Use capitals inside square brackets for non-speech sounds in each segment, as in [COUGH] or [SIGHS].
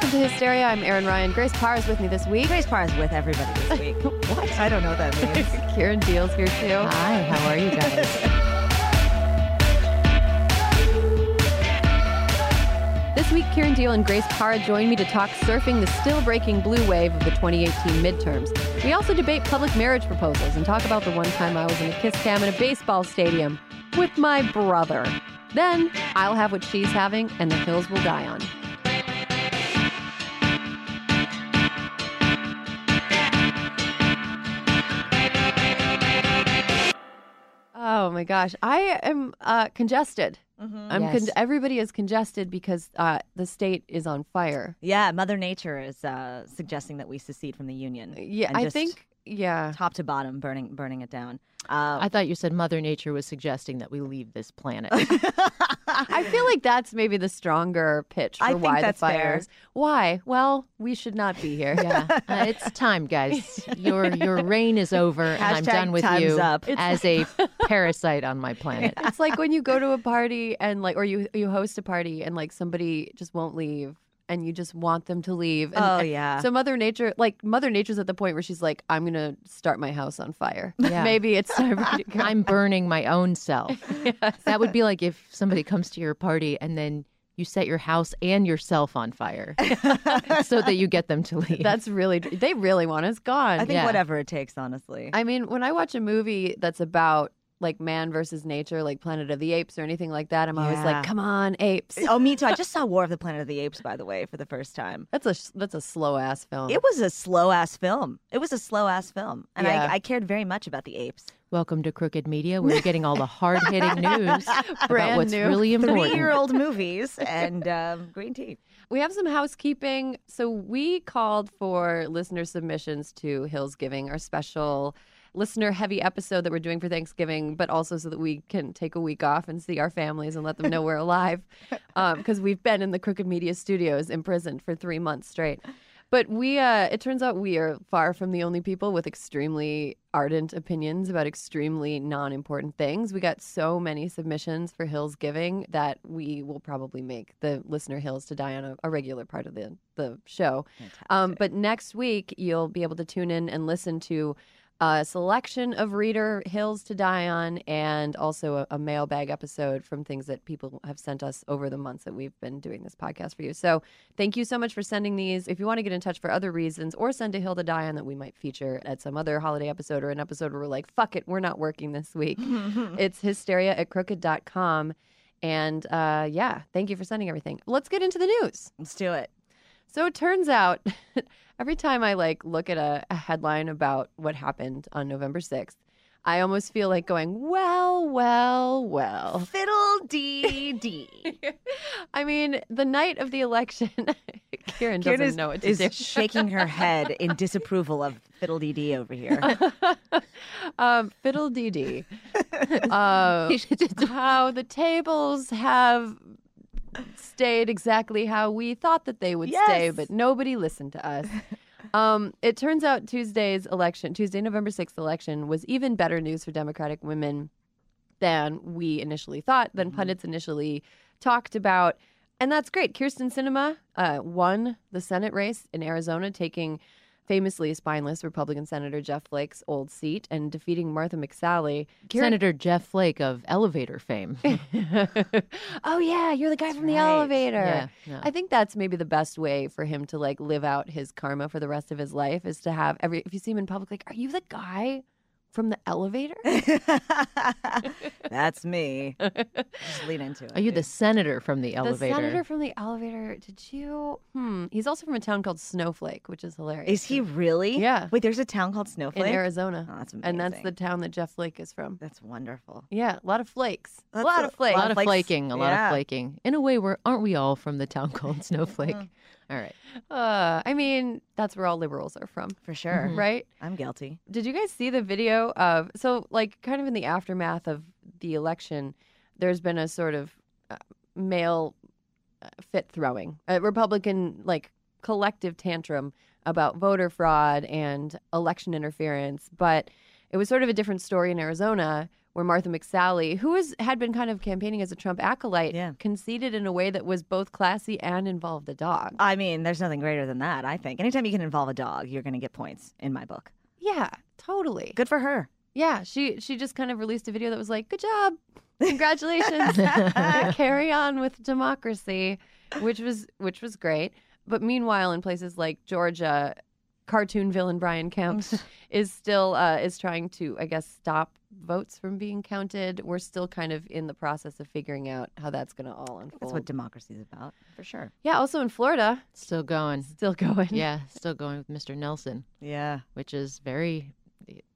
Welcome to Hysteria. I'm Erin Ryan. Grace Parra is with me this week. Grace Parra is with everybody this week. [LAUGHS] what? I don't know what that means. [LAUGHS] Kiran Deol's here too. Hi, how are you guys? [LAUGHS] This week, Kiran Deol and Grace Parra join me to talk surfing the still breaking blue wave of the 2018 midterms. We also debate public marriage proposals and talk about the one time I was in a kiss cam in a baseball stadium with my brother. Then I'll have what she's having, and the hills will die on. Oh my gosh, I am uh, congested. I'm con- everybody is congested because uh, the state is on fire. Yeah, Mother Nature is uh, suggesting that we secede from the Union. Yeah, and I just think yeah. top to bottom, burning burning it down. Uh, I thought you said Mother Nature was suggesting that we leave this planet. [LAUGHS] [LAUGHS] I feel like that's maybe the stronger pitch for I think why that's the fires. Why? Well, we should not be here. yeah, [LAUGHS] uh, it's time, guys. Your your reign is over, and I'm done with you up. as a parasite on my planet. It's like when you go to a party and like, or you you host a party and like somebody just won't leave, and you just want them to leave. And, Oh, and yeah. So Mother Nature, like Mother Nature's at the point where she's like, I'm gonna start my house on fire. [LAUGHS] Yeah. Maybe it's time for me to [LAUGHS] go. I'm burning my own self. [LAUGHS] That would be like if somebody comes to your party and then you set your house and yourself on fire so that you get them to leave. That's really they really want us gone. I think yeah. whatever it takes, honestly. I mean, when I watch a movie that's about like man versus nature, like Planet of the Apes or anything like that, I'm always Yeah. like, come on, apes. oh, me too. I just [LAUGHS] saw War of the Planet of the Apes, by the way, for the first time. That's a that's a slow ass film. It was a slow ass film. It was a slow ass film, and Yeah. I, I cared very much about the apes. Welcome to Crooked Media. We're getting all the hard hitting [LAUGHS] news about Brand what's new. really important. Three year old [LAUGHS] movies and um, green tea. We have some housekeeping. So we called for listener submissions to Hills Giving, our special listener heavy episode that we're doing for Thanksgiving, but also so that we can take a week off and see our families and let them know we're alive. [LAUGHS] Because we've been in the Crooked Media studios imprisoned for three months straight. But we, uh, it turns out we are far from the only people with extremely ardent opinions about extremely non important things. We got so many submissions for Hills Giving that we will probably make the listener Hills to Die on a, a regular part of the, the show. Um, but next week, you'll be able to tune in and listen to a selection of reader hills to die on and also a, a mailbag episode from things that people have sent us over the months that we've been doing this podcast for you. So thank you so much for sending these. If you want to get in touch for other reasons or send a hill to die on that we might feature at some other holiday episode or an episode where we're like, fuck it, we're not working this week. [LAUGHS] it's hysteria at crooked.com. And uh, yeah, thank you for sending everything. Let's get into the news. Let's do it. So it turns out [LAUGHS] every time I like look at a, a headline about what happened on November 6th, I almost feel like going, well, well, well. Fiddle [LAUGHS] dee dee. [LAUGHS] I mean, the night of the election, Kiran doesn't is, know what to is do. shaking her head in disapproval of fiddle dee dee over here. um, fiddle dee dee. Uh, how the tables have stayed exactly how we thought that they would stay, but nobody listened to us. [LAUGHS] Um, it turns out Tuesday's election, Tuesday, November 6th election, was even better news for Democratic women than we initially thought, than pundits initially talked about. And that's great. Kyrsten Sinema uh, won the Senate race in Arizona, taking famously spineless Republican Senator Jeff Flake's old seat and defeating Martha McSally. Senator Jeff Flake of elevator fame. [LAUGHS] oh yeah, you're the guy from the right. elevator. Yeah, yeah. I think that's maybe the best way for him to like live out his karma for the rest of his life is to have every if you see him in public like, are you the guy from the elevator? [LAUGHS] That's me. Just lean into it. Are you the senator from the elevator? The senator from the elevator. Did you? Hmm. He's also from a town called Snowflake, which is hilarious. Is he really? Yeah. Wait, there's a town called Snowflake in Arizona? Oh, that's and that's the town that Jeff Flake is from. That's wonderful. Yeah, a lot of flakes. That's a lot a- of flakes. a lot of Flakes. flaking, a lot Yeah. of flaking. In a way, we're aren't we all from the town called [LAUGHS] Snowflake? All right. Uh, I mean, that's where all liberals are from, For sure. right? I'm guilty. Did you guys see the video of so like kind of in the aftermath of the election? There's been a sort of uh, male uh, fit throwing, a Republican like collective tantrum about voter fraud and election interference, but it was sort of a different story in Arizona where Martha McSally, who had been kind of campaigning as a Trump acolyte, Yeah. conceded in a way that was both classy and involved a dog. I mean, there's nothing greater than that, I think. Anytime you can involve a dog, you're going to get points in my book. yeah, totally. Good for her. Yeah, she she just kind of released a video that was like, "Good job, congratulations, [LAUGHS] carry on with democracy," which was which was great. But meanwhile, in places like Georgia, cartoon villain Brian Kemp [LAUGHS] is still uh, is trying to, I guess, stop votes from being counted. We're still kind of in the process of figuring out how that's going to all unfold. That's what democracy is about, for sure. yeah. Also in Florida, Still going. still going. Yeah, still going with Mr. Nelson, Yeah. which is very,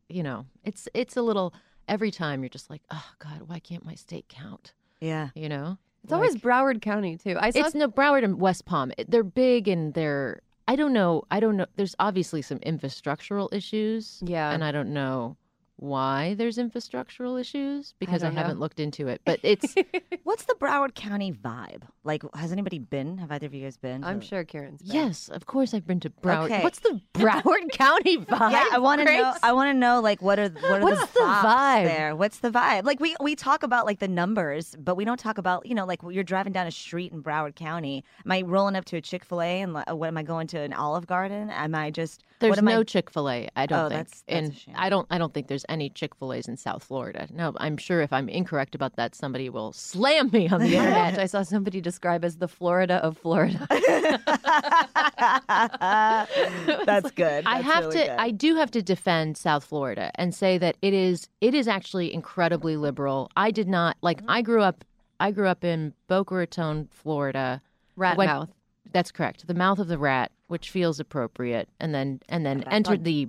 you know, it's it's a little. Every time you're just like, oh God, why can't my state count? Yeah. You know, It's always Broward County too. I saw It's no Broward and West Palm. They're big and they're. I don't know. I don't know. There's obviously some infrastructural issues. Yeah. And I don't know why there's infrastructural issues because I, don't haven't looked into it. But it's [LAUGHS] What's the Broward County vibe? Like, has anybody been? Have either of you guys been? I'm to- sure Karen's. been. yes, of course I've been to Broward. Okay. What's the Broward County [LAUGHS] vibe? Yeah, I want to know. I want to know like what are what are What's the, the vibe? there? What's the vibe? Like we we talk about like the numbers, but we don't talk about you know like you're driving down a street in Broward County. Am I rolling up to a Chick Fil A and like, uh, what am I going to an Olive Garden? Am I just There's what am no I, Chick Fil A. I don't Oh, think, that's- that's a and shame. I don't. I don't think there's any Chick Fil A's in South Florida. No, I'm sure if I'm incorrect about that, somebody will slam me on the internet. I saw somebody describe as the Florida of Florida. [LAUGHS] [LAUGHS] That's good. I have really to. good. I do have to defend South Florida and say that it is. It is actually incredibly liberal. I did not like. Mm-hmm. I grew up. I grew up in Boca Raton, Florida. Rat Went- mouth. That's correct. The mouth of the rat, which feels appropriate, and then and then entered the.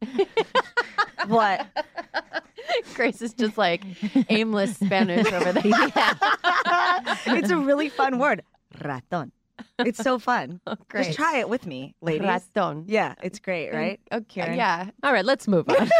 [LAUGHS] what? [LAUGHS] Grace is just like aimless Spanish over there. [LAUGHS] it's a really fun word, raton. It's so fun. Oh, great. Just try it with me, ladies. Raton. Yeah, it's great, right? Okay. Karen? Yeah. All right, let's move on.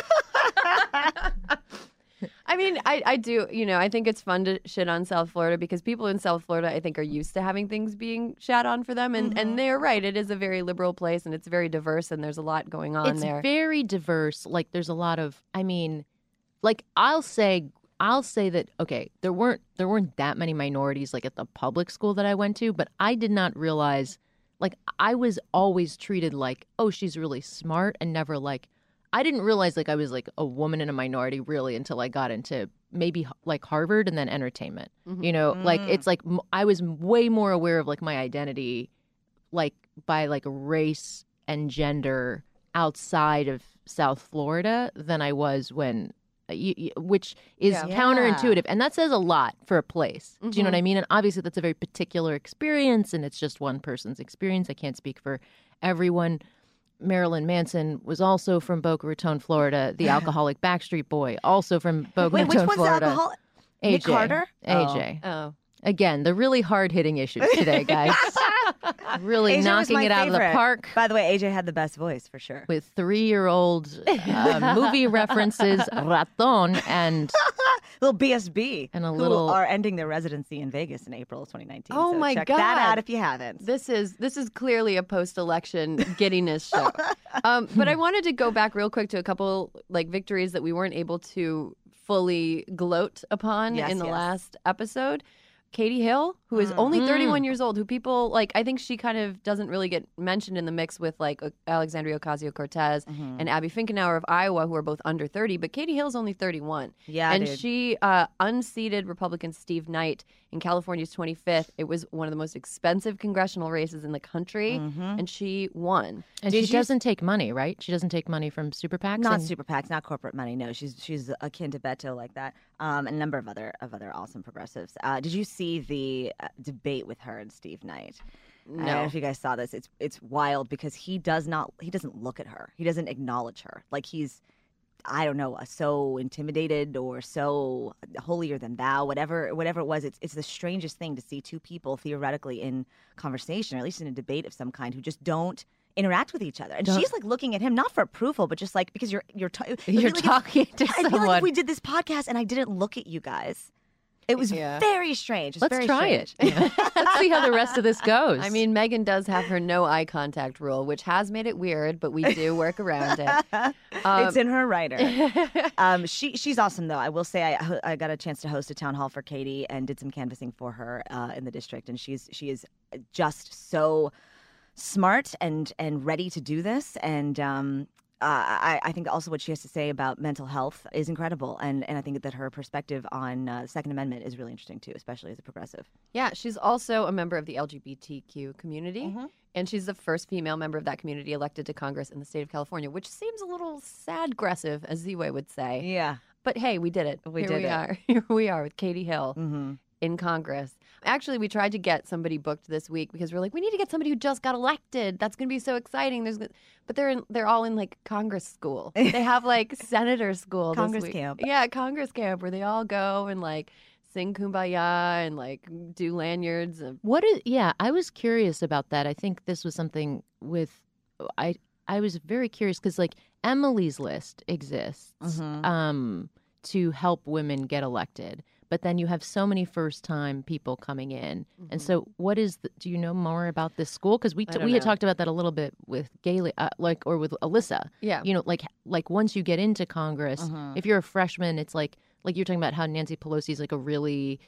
I mean, I, I do, you know, I think it's fun to shit on South Florida because people in South Florida, I think, are used to having things being shat on for them. And, and mm-hmm. they're right. It is a very liberal place and it's very diverse and there's a lot going on it's there. very diverse. Like there's a lot of. I mean, like I'll say. I'll say that okay, there weren't there weren't that many minorities like at the public school that I went to, but I did not realize like I was always treated like, oh, she's really smart and never like I didn't realize like I was like a woman in a minority really until I got into maybe like Harvard and then entertainment. Mm-hmm. You know, like mm. it's like m- I was way more aware of like my identity like by like race and gender outside of South Florida than I was when you, you- which is Yeah. counterintuitive and that says a lot for a place. Do you know what I mm-hmm. mean? And obviously that's a very particular experience and it's just one person's experience. I can't speak for everyone. Marilyn Manson was also from Boca Raton, Florida. The [SIGHS] alcoholic Backstreet Boy, also from Boca Wait, which Raton, one's Florida. the alcohol? AJ. Nick Carter? AJ. Oh. oh. Again, the really hard hitting issues today, [LAUGHS] guys. [LAUGHS] really AJ knocking my it out of the park By the way, AJ had the best voice for sure. with three year old uh, [LAUGHS] movie references, Raton, and [LAUGHS] little BSB, And a who little- are ending their residency in Vegas in April of 2019. Oh so my check God. that out if you haven't. This is this is clearly a post-election giddiness show. [LAUGHS] Um, but I wanted to go back real quick to a couple like victories that we weren't able to fully gloat upon Yes, in the yes. last episode. Katie Hill, who is only Mm. 31 years old, who people like, I think she kind of doesn't really get mentioned in the mix with like Alexandria Ocasio Cortez Mm-hmm. and Abby Finkenauer of Iowa, who are both under 30. But Katie Hill is only 31. Yeah, and dude. she uh, unseated Republican Steve Knight in California's 25th. It was one of the most expensive congressional races in the country, Mm-hmm. and she won. And Did she you- doesn't take money, right? She doesn't take money from super PACs. Not and- super PACs, not corporate money. No, she's she's akin to Beto like that, um, and a number of other of other awesome progressives. Uh, did you see the uh, debate with her and Steve Knight? I don't know No. if you guys saw this. It's it's wild because he does not he doesn't look at her. He doesn't acknowledge her. Like he's I don't know, uh, so intimidated or so holier than thou, whatever whatever it was. It's it's the strangest thing to see two people theoretically in conversation, or at least in a debate of some kind, who just don't interact with each other. And she's like looking at him not for approval, but just like because you're you're t- I You're feel like if- talking to I feel like someone. if we did this podcast and I didn't look at you guys, it was Yeah. very strange. It's Let's very try strange. it. [LAUGHS] Let's see how the rest of this [LAUGHS] goes. I mean, Megan does have her no eye contact rule, which has made it weird, but we do work around it. [LAUGHS] it's in her writer. um, she she's awesome though. I will say I I got a chance to host a town hall for Katie and did some canvassing for her uh, in the district, and she's she is just so smart and and ready to do this and. Um, I, I think also what she has to say about mental health is incredible, and, and I think that her perspective on uh, the Second Amendment is really interesting too, especially as a progressive. Yeah, she's also a member of the LGBTQ community, Mm-hmm. and she's the first female member of that community elected to Congress in the state of California, which seems a little sad aggressive, as Ziwe would say. Yeah. But hey, we did it. We Here did we it. are. [LAUGHS] Here we are with Katie Hill Mm-hmm. In Congress. Actually, we tried to get somebody booked this week because we're like, we need to get somebody who just got elected. That's going to be so exciting. There's, but they're in, they're all in like Congress school. [LAUGHS] They have like senator school. this Congress week. camp. Yeah, Congress camp where they all go and like sing kumbaya and like do lanyards. And, What is yeah, I was curious about that. I think this was something with I I was very curious cuz like Emily's list exists Mhm. um to help women get elected. But then you have so many first time people coming in. And so what is the, do you know more about this school cuz we t- we had know. talked about that a little bit with Gailey uh, like or with Alyssa. yeah. You know like like once you get into Congress, Mhm. if you're a freshman, it's like like you're talking about how Nancy Pelosi's like a really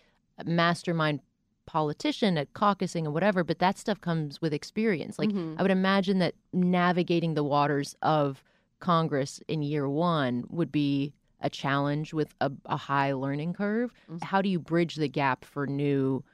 mastermind politician at caucusing and whatever, but that stuff comes with experience. Like Mhm. I would imagine that navigating the waters of Congress in year one would be a challenge with a, a high learning curve. Mhm. How do you bridge the gap for new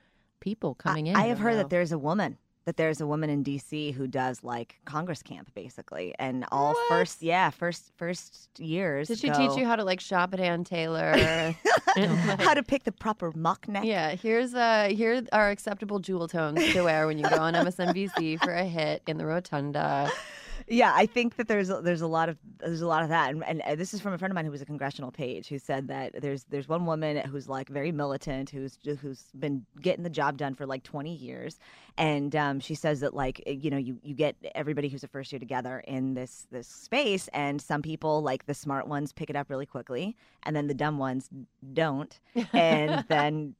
people coming I, in? I have heard know. that there's a woman that there's a woman in DC who does like Congress camp basically, and all first yeah first first years. Did she go- teach you how to like shop at Ann Taylor? [LAUGHS] [LAUGHS] how to pick the proper mock neck? yeah, here's uh here are acceptable jewel tones to wear when you go on MSNBC for a hit in the rotunda. [LAUGHS] yeah. I think that there's there's a lot of there's a lot of that, and, and uh, this is from a friend of mine who was a congressional page who said that there's there's one woman who's like very militant who's who's been getting the job done for like 20 years, and um, she says that like eh, you know you you get everybody who's a first year together in this this space, and some people like the smart ones pick it up really quickly, and then the dumb ones don't, and [LAUGHS] then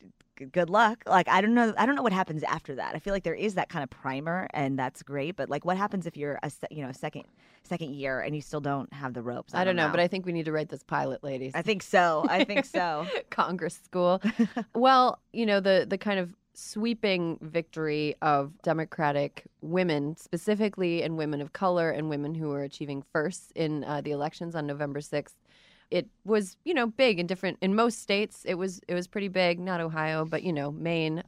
good luck. Like I don't know, I don't know what happens after that. I feel like there is that kind of primer, and that's great. But like, what happens if you're a se- you know a second second year and you still don't have the ropes? I, don't know, but I think we need to write this pilot, ladies. I think so. I think [LAUGHS] so. Congress school. [LAUGHS] well, you know, the the kind of sweeping victory of Democratic women, specifically and women of color and women who were achieving firsts in uh, the elections on November sixth. It was, you know, big in different in most states. It was it was pretty big. Not Ohio, but you know, Maine,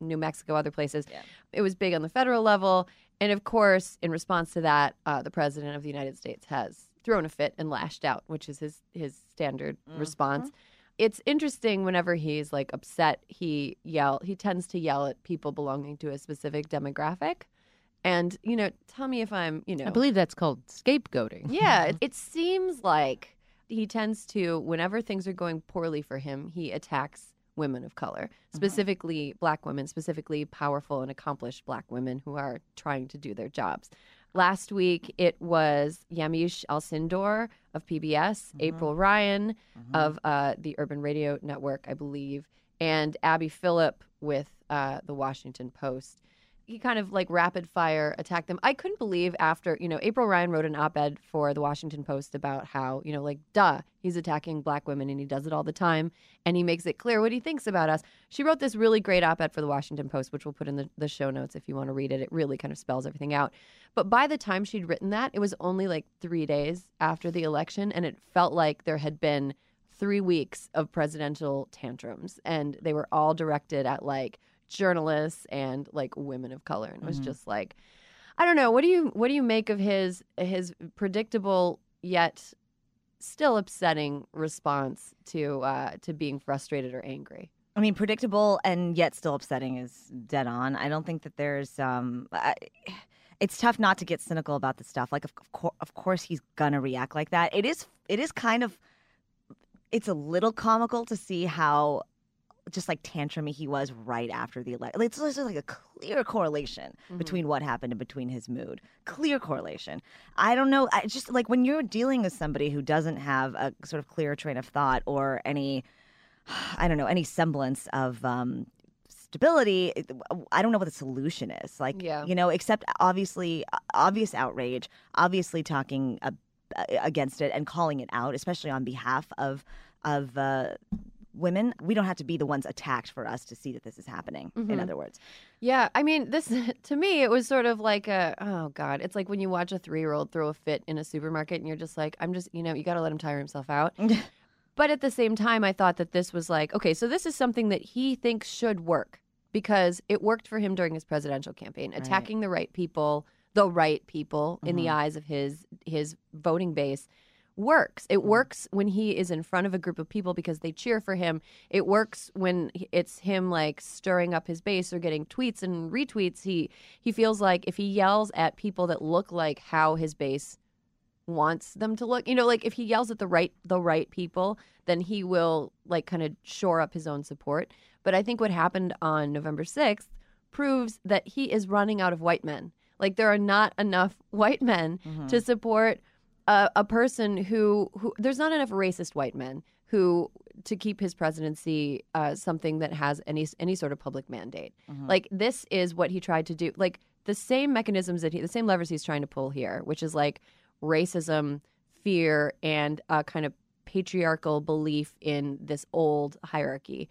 New Mexico, other places. Yeah. It was big on the federal level, and of course, in response to that, uh, the president of the United States has thrown a fit and lashed out, which is his his standard response it's interesting whenever he's like upset he yell he tends to yell at people belonging to a specific demographic. And you know tell me if i'm you know I believe that's called scapegoating. yeah [LAUGHS] it, it seems like he tends to whenever things are going poorly for him he attacks women of color uh-huh. specifically black women specifically powerful and accomplished black women who are trying to do their jobs last week it was Yamiche Alcindor of pbs april ryan of uh, the urban radio network i believe and abby phillip with uh, the washington post he kind of like rapid fire attacked them. I couldn't believe after, you know, April Ryan wrote an op ed for the Washington Post about how, you know, like, duh, he's attacking black women and he does it all the time and he makes it clear what he thinks about us. She wrote this really great op ed for the Washington Post, which we'll put in the, the show notes if you want to read it. It really kind of spells everything out. But by the time she'd written that, it was only like three days after the election and it felt like there had been three weeks of presidential tantrums and they were all directed at like, journalists and like women of color and it was just like i don't know what do you what do you make of his his predictable yet still upsetting response to uh to being frustrated or angry I mean, predictable and yet still upsetting is dead on. I don't think that there's. Um, I, it's tough not to get cynical about this stuff. Like, of, of, course, of course, he's gonna react like that. It is. It is kind of. It's a little comical to see how, just like tantrumy he was right after the election. It's just like a clear correlation between what happened and between his mood. Clear correlation. I don't know. I just like when you're dealing with somebody who doesn't have a sort of clear train of thought or any [SIGHS] I don't know, any semblance of um, stability. I don't know what the solution is. Like, Yeah. you know, except obviously, obvious outrage, obviously talking uh, against it and calling it out, especially on behalf of of uh, women. We don't have to be the ones attacked for us to see that this is happening. In mm-hmm. other words, yeah i mean this [LAUGHS] to me it was sort of like a oh god it's like when you watch a three-year-old throw a fit in a supermarket and you're just like i'm just you know you got to let him tire himself out. [LAUGHS] But at the same time, I thought that this was like, okay, so this is something that he thinks should work because it worked for him during his presidential campaign, attacking the right people, the right people in the mm-hmm. eyes of his his voting base works. It mm-hmm. works when he is in front of a group of people because they cheer for him. It works when it's him like stirring up his base or getting tweets and retweets. He he feels like if he yells at people that look like how his base wants them to look you know like if he yells at the right the right people then he will like kind of shore up his own support but i think what happened on november 6th proves that he is running out of white men like there are not enough [LAUGHS] white men mm-hmm. to support a, a person who who there's not enough racist white men who to keep his presidency uh, something that has any any sort of public mandate. Like this is what he tried to do. Like the same mechanisms that he, the same levers he's trying to pull here, which is like racism, fear, and a kind of patriarchal belief in this old hierarchy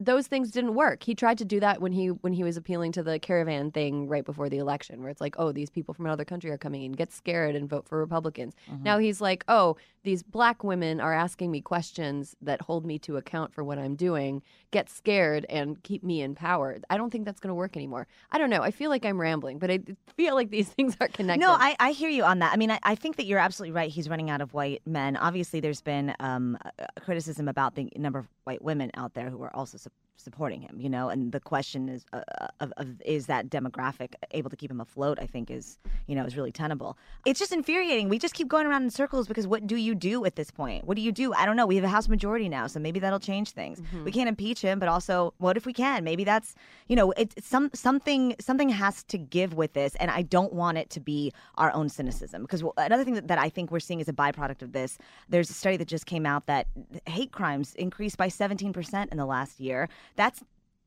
those things didn't work. He tried to do that when he when he was appealing to the caravan thing right before the election, where it's like, oh, these people from another country are coming in, get scared and vote for Republicans. Now he's like, oh, these black women are asking me questions that hold me to account for what I'm doing, get scared and keep me in power. I don't think that's going to work anymore. I don't know. I feel like I'm rambling, but I [LAUGHS] feel like these things are connected. No, I, I hear you on that. I mean, I, I think that you're absolutely right. He's running out of white men. Obviously, there's been um, criticism about the number of white women out there who are also supporting him. You know, and the question is, uh, of, of is that demographic able to keep him afloat? I think is you know is really tenable. It's just infuriating. We just keep going around in circles because what do you do at this point? What do you do? I don't know. We have a House majority now, so maybe that'll change things. We can't impeach him, but also, what if we can? Maybe that's you know, it's it's some something something has to give with this, and I don't want it to be our own cynicism because another thing that, that I think we're seeing is a byproduct of this, there's a study that just came out that hate crimes increased by 17% in the last year. That's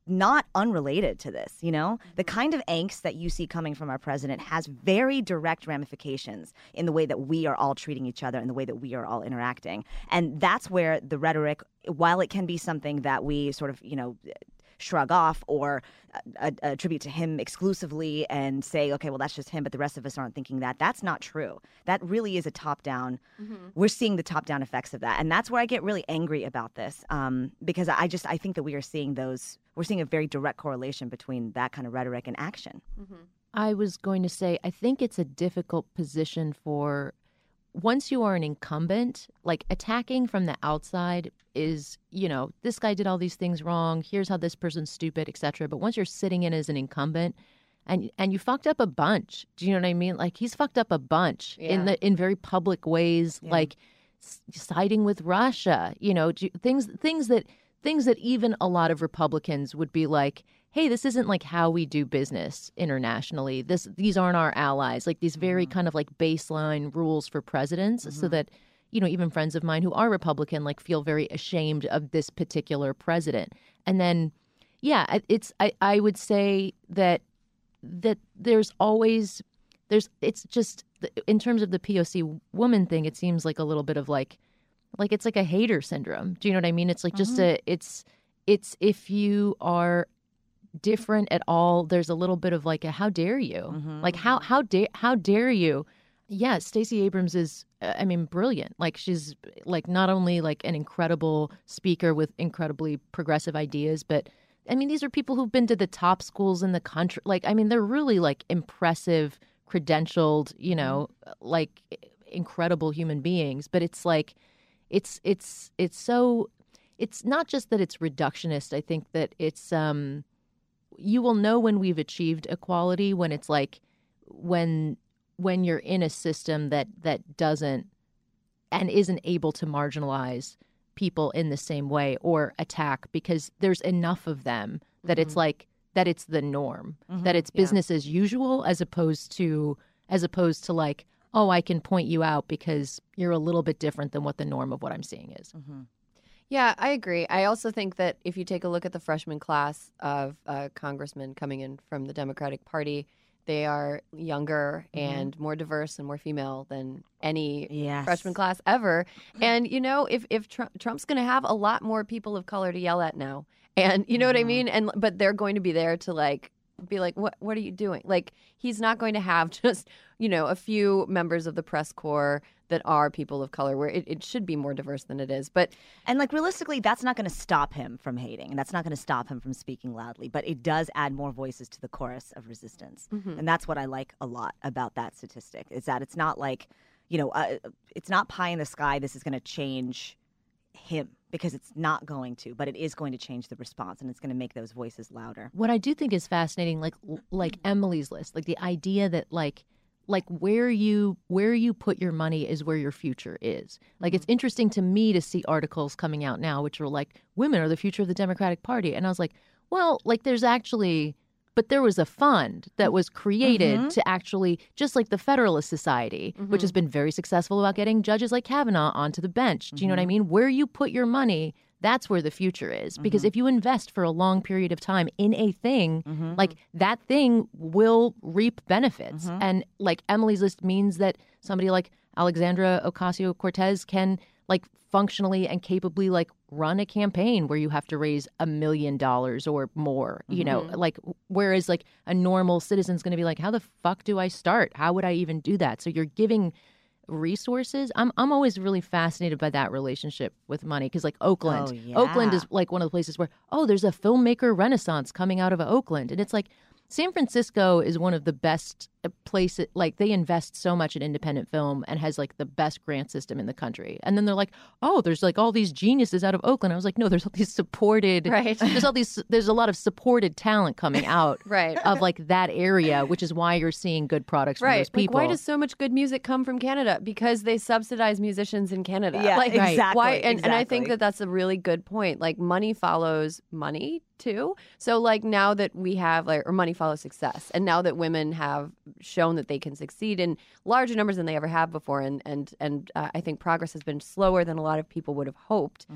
not unrelated to this, you know? The kind of angst that you see coming from our president has very direct ramifications in the way that we are all treating each other and the way that we are all interacting. And that's where the rhetoric, while it can be something that we sort of, you know, shrug off or uh, attribute to him exclusively and say, okay, well, that's just him, but the rest of us aren't thinking that. That's not true. That really is a top down. We're seeing the top down effects of that. And that's where I get really angry about this um, because I just, I think that we are seeing those, we're seeing a very direct correlation between that kind of rhetoric and action. I was going to say, I think it's a difficult position for once you are an incumbent, like attacking from the outside is, you know, this guy did all these things wrong. Here's how this person's stupid, etc. But once you're sitting in as an incumbent, and and you fucked up a bunch. Do you know what I mean? Like he's fucked up a bunch in the in very public ways, like s- siding with Russia. You know, do- things things that things that even a lot of Republicans would be like, "Hey, this isn't like how we do business internationally. This these aren't our allies." Like these very kind of like baseline rules for presidents, so that you know even friends of mine who are Republican like feel very ashamed of this particular president. And then, yeah, it's I I would say that that there's always there's it's just in terms of the POC woman thing, it seems like a little bit of like like it's like a hater syndrome. Do you know what I mean? It's like just Mm-hmm. a it's it's if you are different at all, there's a little bit of like a how dare you? Mm-hmm. Like how how dare how dare you? Yeah, Stacey Abrams is uh, I mean brilliant. Like she's like not only like an incredible speaker with incredibly progressive ideas, but I mean these are people who've been to the top schools in the country. Like I mean they're really like impressive, credentialed, you know, like incredible human beings, but it's like it's it's it's so it's not just that it's reductionist. I think that it's um you will know when we've achieved equality when it's like when when you're in a system that that doesn't and isn't able to marginalize people in the same way or attack because there's enough of them that it's mm-hmm. like that it's the norm mm-hmm. that it's business as usual as opposed to as opposed to like oh i can point you out because you're a little bit different than what the norm of what i'm seeing is mm-hmm. Yeah, I agree. I also think that if you take a look at the freshman class of uh, congressmen coming in from the Democratic Party, they are younger mm-hmm. and more diverse and more female than any Yes. freshman class ever. Mm-hmm. And you know, if if Trump, Trump's going to have a lot more people of color to yell at now, [LAUGHS] and you know what I mm-hmm. mean, and but they're going to be there to like be like, what what are you doing? Like he's not going to have [LAUGHS] just you know a few members of the press corps that are people of color, where it, it should be more diverse than it is. But And like realistically, that's not going to stop him from hating, and that's not going to stop him from speaking loudly. But it does add more voices to the chorus of resistance, and that's what I like a lot about that statistic. Is that it's not like, you know, uh, it's not pie in the sky. This is going to change him because it's not going to, but it is going to change the response, and it's going to make those voices louder. what I do think is fascinating, like like Emily's list, like the idea that like like where you where you put your money is where your future is. Like it's mm-hmm. interesting to me to see articles coming out now which are like women are the future of the Democratic Party, and I was like, well, like there's actually. But there was a fund that was created mm-hmm. to actually, just like the Federalist Society, which mm-hmm. has been very successful about getting judges like Kavanaugh onto the bench. Do you know what I mean? Where you put your money, that's where the future is. Because mm-hmm. if you invest for a long period of time in a thing, mm-hmm. like that thing will reap benefits. Mm-hmm. And like Emily's list means that somebody like Alexandra Ocasio Cortez can like functionally and capably like run a campaign where you have to raise a million dollars or more, you know, like whereas like a normal citizen's going to be like, how the fuck do I start? How would I even do that? So you're giving resources. I'm I'm always really fascinated by that relationship with money because like Oakland, Oh, yeah. Oakland is like one of the places where oh, there's a filmmaker renaissance coming out of Oakland, and it's like San Francisco is one of the best uh, places. Like they invest so much in independent film and has like the best grant system in the country. And then they're like, oh, there's like all these geniuses out of Oakland. I was like, no, there's all these supported. [LAUGHS] Right. There's all these. There's a lot of supported talent coming [LAUGHS] out. Right. Of like that area, which is why you're seeing good products from right, those like people. why does so much good music come from Canada? Because they subsidize musicians in Canada. Yeah, like, exactly, Why? And, and I think that that's a really good point. Like money follows money too. So like now that we have like or money follows success, and now that women have shown that they can succeed in larger numbers than they ever have before, and and and uh, I think progress has been slower than a lot of people would have hoped.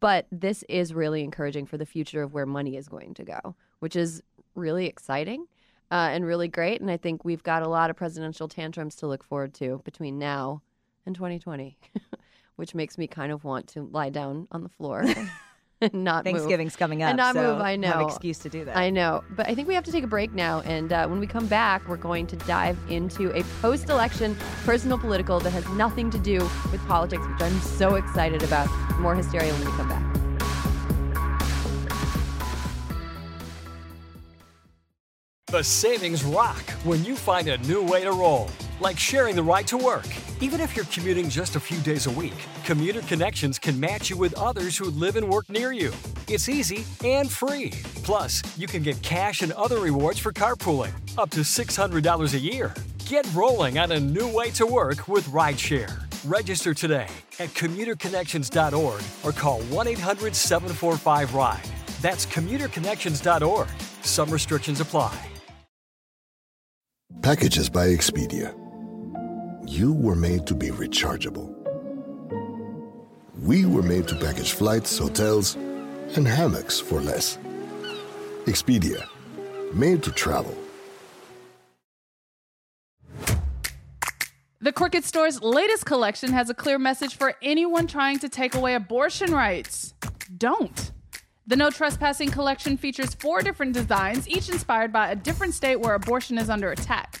But this is really encouraging for the future of where money is going to go, which is really exciting uh, and really great. And I think we've got a lot of presidential tantrums to look forward to between now and 2020, [LAUGHS] which makes me kind of want to lie down on the floor [LAUGHS] and [LAUGHS] not move. Thanksgiving's coming up, And not so move, I Have know. excuse to do that. I know, but I think we have to take a break now. And uh, when we come back, we're going to dive into a post election personal political that has nothing to do with politics, which I'm so excited about. More hysteria when we come back. The savings rock when you find a new way to roll, like sharing the ride to work. Even if you're commuting just a few days a week, Commuter Connections can match you with others who live and work near you. It's easy and free. Plus, you can get cash and other rewards for carpooling, up to $600 a year. Get rolling on a new way to work with Rideshare. Register today at commuterconnections.org or call 1 800 745 RIDE. That's commuterconnections.org. Some restrictions apply. Packages by Expedia. You were made to be rechargeable. We were made to package flights, hotels, and hammocks for less. Expedia, made to travel. The Crooked Store's latest collection has a clear message for anyone trying to take away abortion rights. Don't. The No Trespassing collection features four different designs, each inspired by a different state where abortion is under attack.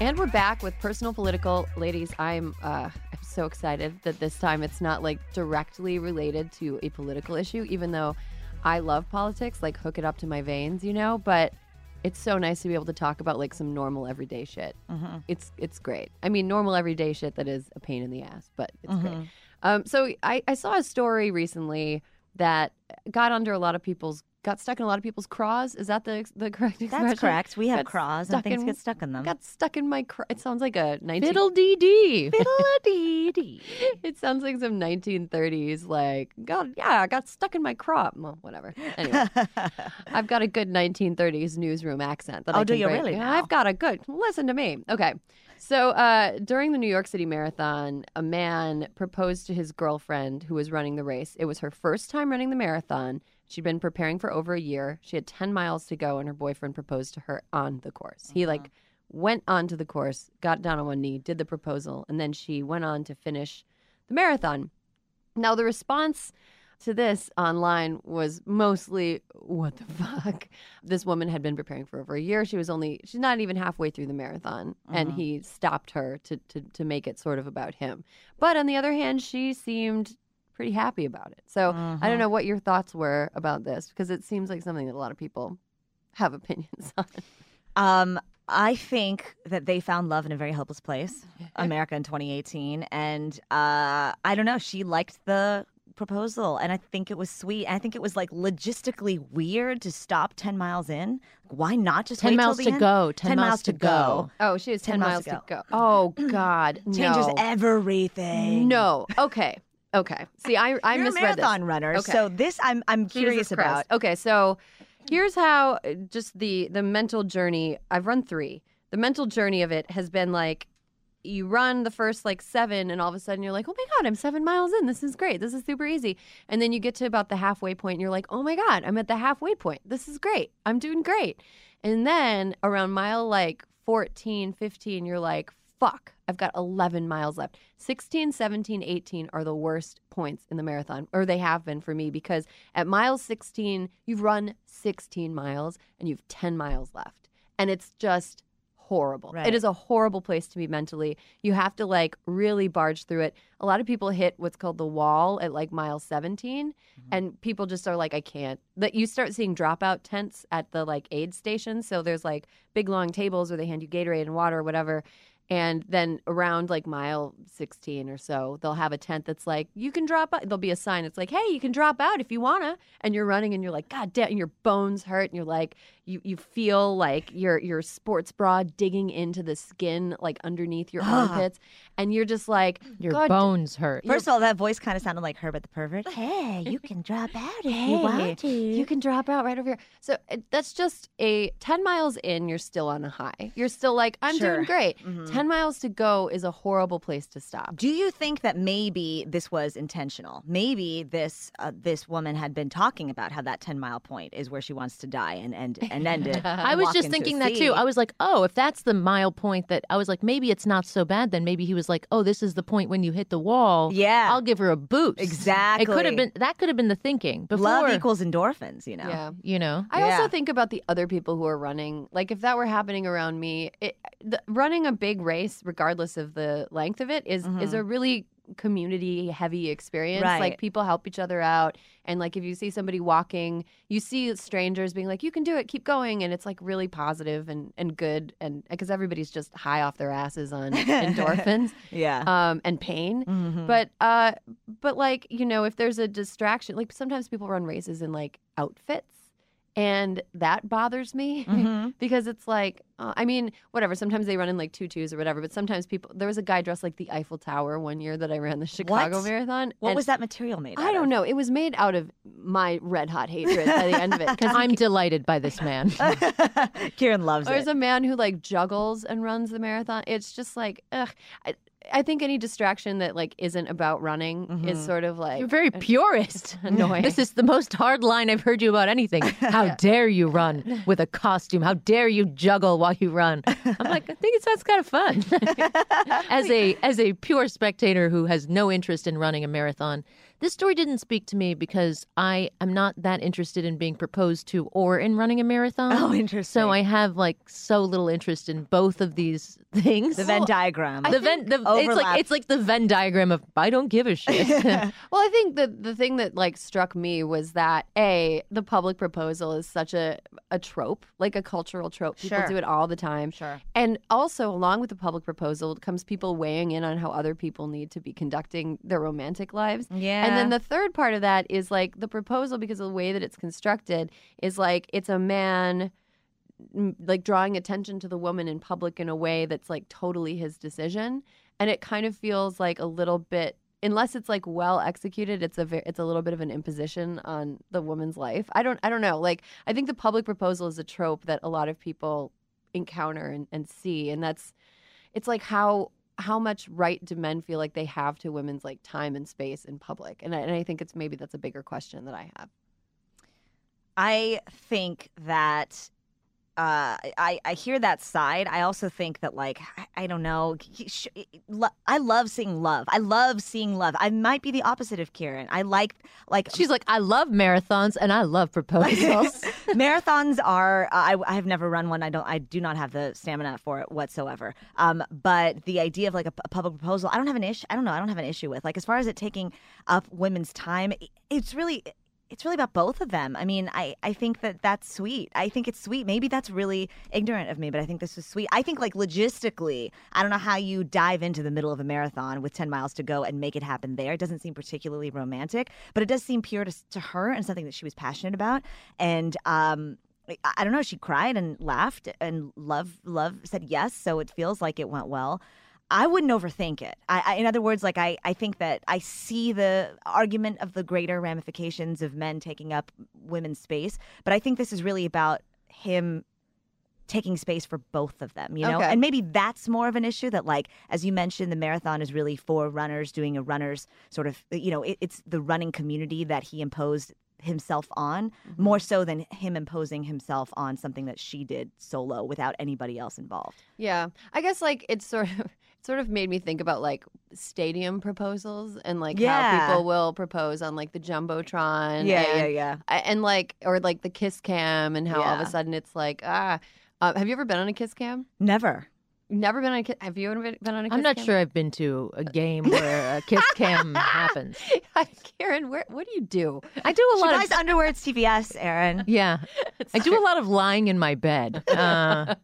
And we're back with personal political. Ladies, I'm uh, I'm so excited that this time it's not like directly related to a political issue, even though I love politics, like hook it up to my veins, you know, but it's so nice to be able to talk about like some normal everyday shit. It's it's great. I mean, normal everyday shit that is a pain in the ass, but it's great. Um, so I, I saw a story recently that got under a lot of people's got stuck in a lot of people's craws. Is that the the [LAUGHS] correct expression? That's correct. We have Got craws and things in- get stuck in them. Got stuck in my craw. It sounds like a 19- Fiddle dee dee. [LAUGHS] Fiddle-a-dee-dee. It sounds like some 1930s, like, God, yeah, I got stuck in my crop. Well, whatever. Anyway, [LAUGHS] I've got a good 1930s newsroom accent. That I Oh, do you bring. really now? I've got a good. Listen to me. Okay. So uh, during the New York City Marathon, a man proposed to his girlfriend who was running the race. It was her first time running the marathon. She'd been preparing for over a year. She had 10 miles to go, and her boyfriend proposed to her on the course. He, like, uh-huh. went onto the course, got down on one knee, did the proposal, and then she went on to finish the marathon. Now, the response to this online was mostly, what the fuck? This woman had been preparing for over a year. She was only, she's not even halfway through the marathon, and uh-huh. he stopped her to, to, to make it sort of about him. But on the other hand, she seemed pretty happy about it. So I don't know what your thoughts were about this, because it seems like something that a lot of people have [LAUGHS] opinions on. Um, I think that they found love in a very hopeless place, America in 2018, and uh, I don't know. She liked the proposal, and I think it was sweet. I think it was like logistically weird to stop 10 miles in. Why not just 10 wait till miles the to end? go. 10 miles to go. Oh, she has 10, 10 miles, miles to to go. Oh, God. [CLEARS THROAT] Changes everything. No. Okay. Okay. See, I I You're a marathon this. runner, Okay. so this I'm I'm curious about. Okay, so here's how uh, just the the mental journey. I've run three. The mental journey of it has been like you run the first like seven, and all of a sudden you're like, oh my god, I'm seven miles in. This is great. This is super easy. And then you get to about the halfway point, and you're like, oh my god, I'm at the halfway point. This is great. I'm doing great. And then around mile like 14, 15, you're like, fuck, I've got 11 miles left. 16, 17, 18 are the worst points in the marathon, or they have been for me, because at mile 16, you've run 16 miles and you've 10 miles left. And it's just horrible. Right. It is a horrible place to be mentally. You have to like really barge through it. A lot of people hit what's called the wall at like mile 17 mm-hmm. and people just are like I can't. That you start seeing dropout tents at the like aid stations. So there's like big long tables where they hand you Gatorade and water or whatever. And then around like mile 16 or so, they'll have a tent that's like, you can drop out. There'll be a sign. It's like, hey, you can drop out if you want to. And you're running and you're like, God damn, and your bones hurt. And you're like, you, you feel like your, your sports bra digging into the skin, like underneath your armpits. And you're just like, Your God, bones hurt. First of all, that voice kind of sounded like Herbert the pervert. [LAUGHS] Hey, you can drop out if you Hey, want to. You can drop out right over here. So uh, that's just a 10 miles in, you're still on a high. You're still like, I'm Sure. doing great. 10 miles to go is a horrible place to stop. Do you think that maybe this was intentional? Maybe this uh, this woman had been talking about how that ten mile point is where she wants to die and and and end it. [LAUGHS] I was just thinking a that too. I was like, oh, if that's the mile point that I was like, maybe it's not so bad. Then maybe he was like, oh, this is the point when you hit the wall. Yeah. I'll give her a boost. Exactly. It could have been that could have been the thinking before. love equals endorphins. You know. Yeah. You know. I Yeah. also think about the other people who are running. Like if that were happening around me, it, the, running a big race, regardless of the length of it, is is a really community heavy experience. Right. Like people help each other out, and like if you see somebody walking, you see strangers being like, "You can do it, keep going," and it's like really positive and and good, and because everybody's just high off their asses on [LAUGHS] endorphins Yeah. um, and pain. But uh, but like you know, if there's a distraction, like sometimes people run races in like outfits, And that bothers me [LAUGHS] Mm-hmm. because it's like, uh, I mean, whatever. Sometimes they run in like tutus or whatever, but sometimes people. There was a guy dressed like the Eiffel Tower one year that I ran the Chicago What? Marathon. What was that material made? Of? I don't of? know. It was made out of my red hot hatred by the end of it. Because [LAUGHS] I'm delighted by this man. [LAUGHS] Kiran loves Or there's it. a man who like juggles and runs the marathon. It's just like, ugh. I, I think any distraction that like isn't about running Mm-hmm. is sort of like You're very purist. [LAUGHS] annoying. This is the most hard line I've heard you about anything. [LAUGHS] How dare you run with a costume? How dare you juggle while you run? I'm like, I think it sounds kind of fun. [LAUGHS] as a as a pure spectator who has no interest in running a marathon, this story didn't speak to me because I am not that interested in being proposed to or in running a marathon. Oh, interesting. So I have like so little interest in both of these things. the Venn diagram. the Venn, the, it's overlap. like it's like the Venn diagram of I don't give a [LAUGHS] shit. [LAUGHS] Well, I think the the thing that like struck me was that a the public proposal is such a a trope, like a cultural trope. People Sure. do it all the time. Sure. And also, along with the public proposal, comes people weighing in on how other people need to be conducting their romantic lives. Yeah. And then the third part of that is like the proposal, because of the way that it's constructed, is like it's a man mm, like drawing attention to the woman in public in a way that's like totally his decision. And it kind of feels like a little bit unless it's like well executed it's a ve- it's a little bit of an imposition on the woman's life. I don't i don't know. Like i think the public proposal is a trope that a lot of people encounter and, and see. And that's it's like how how much right do men feel like they have to women's like time and space in public? And I, and I think it's maybe that's a bigger question that i have. I think that uh, I I hear that side. I also think that like I, I don't know. sh- lo- I love seeing love. I love seeing love. I might be the opposite of Kiran. I like like She's like, I love marathons and I love proposals. [LAUGHS] marathons are I, I have never run one i don't i do not have the stamina for it whatsoever um but the idea of like a, a public proposal i don't have an issue i don't know i don't have an issue with like as far as it taking up women's time it's really it's really about both of them. I mean, I, I think that that's sweet. I think it's sweet. Maybe that's really ignorant of me, but I think this is sweet. I think, like, logistically, I don't know how you dive into the middle of a marathon with 10 miles to go and make it happen there. It doesn't seem particularly romantic, but it does seem pure to, to her and something that she was passionate about. And, um, I- don't know. She cried and laughed, and love, love said yes. So it feels like it went well. I wouldn't overthink it. I, I, in other words, like I, I think that I see the argument of the greater ramifications of men taking up women's space, but I think this is really about him taking space for both of them, you know? Okay. And maybe that's more of an issue that, like, as you mentioned, the marathon is really for runners doing a runner's sort of, you know, it, it's the running community that he imposed himself on more so than him imposing himself on something that she did solo without anybody else involved. Yeah, I guess like it's sort of [LAUGHS] it sort of made me think about like stadium proposals and like Yeah. how people will propose on like the jumbotron. Yeah, and, yeah, yeah. And like or like the kiss cam and how all of a sudden it's like ah. Uh, have you ever been on a kiss cam? Never. Never been on a kiss. Have you ever been been on a kiss I'm not cam? sure I've been to a game [LAUGHS] where a kiss cam happens. [LAUGHS] Kiran, where what do you do? I do a She lot buys of underwear at CVS, Erin. yeah. I do a lot of lying in my bed. [LAUGHS] Uh,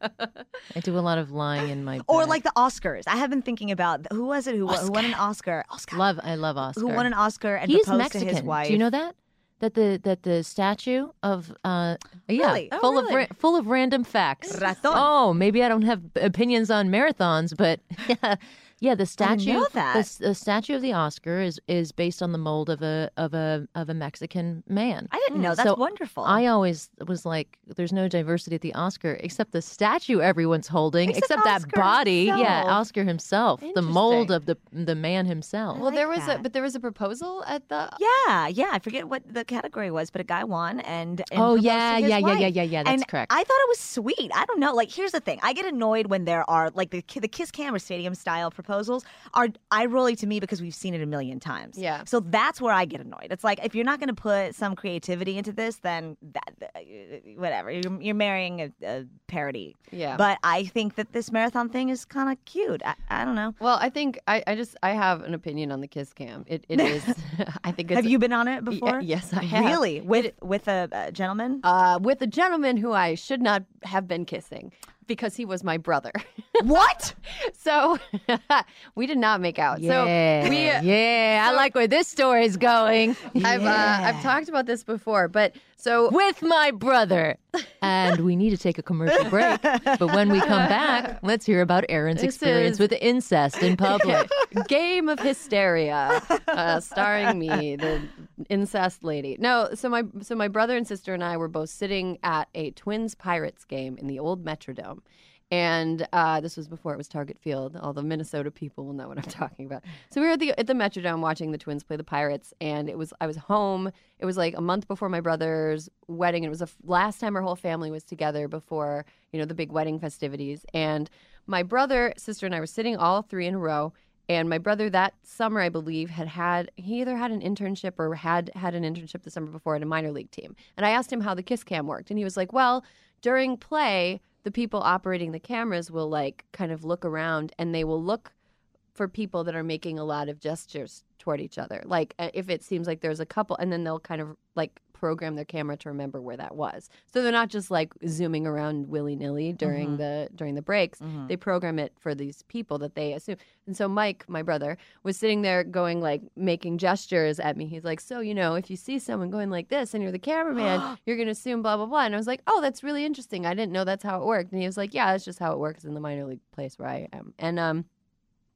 I do a lot of lying in my bed. Or like the Oscars. I have been thinking about who was it who, who won an Oscar? Oscar. love. I love Oscar. Who won an Oscar and He's proposed Mexican. to his wife? Do you know that? That the that the statue of uh yeah Really? Oh, full of ra- full of random facts. Raton. Oh, maybe I don't have opinions on marathons, but [LAUGHS] yeah, yeah the statue know that. The, the statue of the Oscar is is based on the mold of a of a of a Mexican man. I didn't know. Mm. That's So wonderful. I always was like, there's no diversity at the Oscar except the statue everyone's holding, Except except, that Oscar body. Yeah. Oscar himself, the mold of the the man himself. Well, there like was a but there was a proposal at the yeah, yeah. I forget what the category was, but a guy won and, and Oh, proposed to yeah, his yeah, yeah, wife. yeah, yeah, yeah, that's and correct. I thought it was sweet. I don't know. Like, here's the thing: I get annoyed when there are like the the kiss Camera stadium style proposals are eye rolly to me because we've seen it a million times. Yeah. So that's where I get annoyed. It's like if you're not going to put some creativity into this, then that, uh, whatever. You're, you're marrying a, a parody. Yeah. But I think that this marathon thing is kind of cute. I, I don't know. Well, I think I, I just I have an opinion on the kiss cam. It it is [LAUGHS] [LAUGHS] I think it's Have you been on it Y- before? yes, I have. Really? With with a, a gentleman? uh, with a gentleman who I should not have been kissing. Because he was my brother. [LAUGHS] What? so [LAUGHS] we did not make out. Yeah, So we yeah, I like where this story is going. I've uh, I've talked about this before, but so with my brother. And we need to take a commercial break. But when we come back, let's hear about Erin's This experience is- with incest in public. [LAUGHS] Game of Hysteria, uh, starring me, the incest lady. No, so my so my brother and sister and I were both sitting at a Twins Pirates game in the old Metrodome. And uh, this was before it was Target Field. All the Minnesota people will know what I'm [LAUGHS] talking about. So we were at the at the Metrodome watching the Twins play the Pirates, and it was I was home. It was like a month before my brother's wedding. It was the last time our whole family was together before you know the big wedding festivities. And my brother, sister, and I were sitting all three in a row. And my brother that summer, I believe, had had he either had an internship or had had an internship the summer before at a minor league team. And I asked him how the kiss cam worked, and he was like, "Well, during play, the people operating the cameras will like kind of look around and they will look for people that are making a lot of gestures toward each other. Like uh, if it seems like there's a couple, and then they'll kind of like program their camera to remember where that was. So they're not just like zooming around willy nilly during Mhm. the during the breaks. Mhm. They program it for these people that they assume. And so Mike, my brother, was sitting there going like making gestures at me. He's like, "So you know, if you see someone going like this and you're the cameraman, [GASPS] you're gonna assume blah blah blah." And I was like, "Oh, that's really interesting. I didn't know that's how it worked." And he was like, "Yeah, that's just how it works in the minor league place where I am." And um.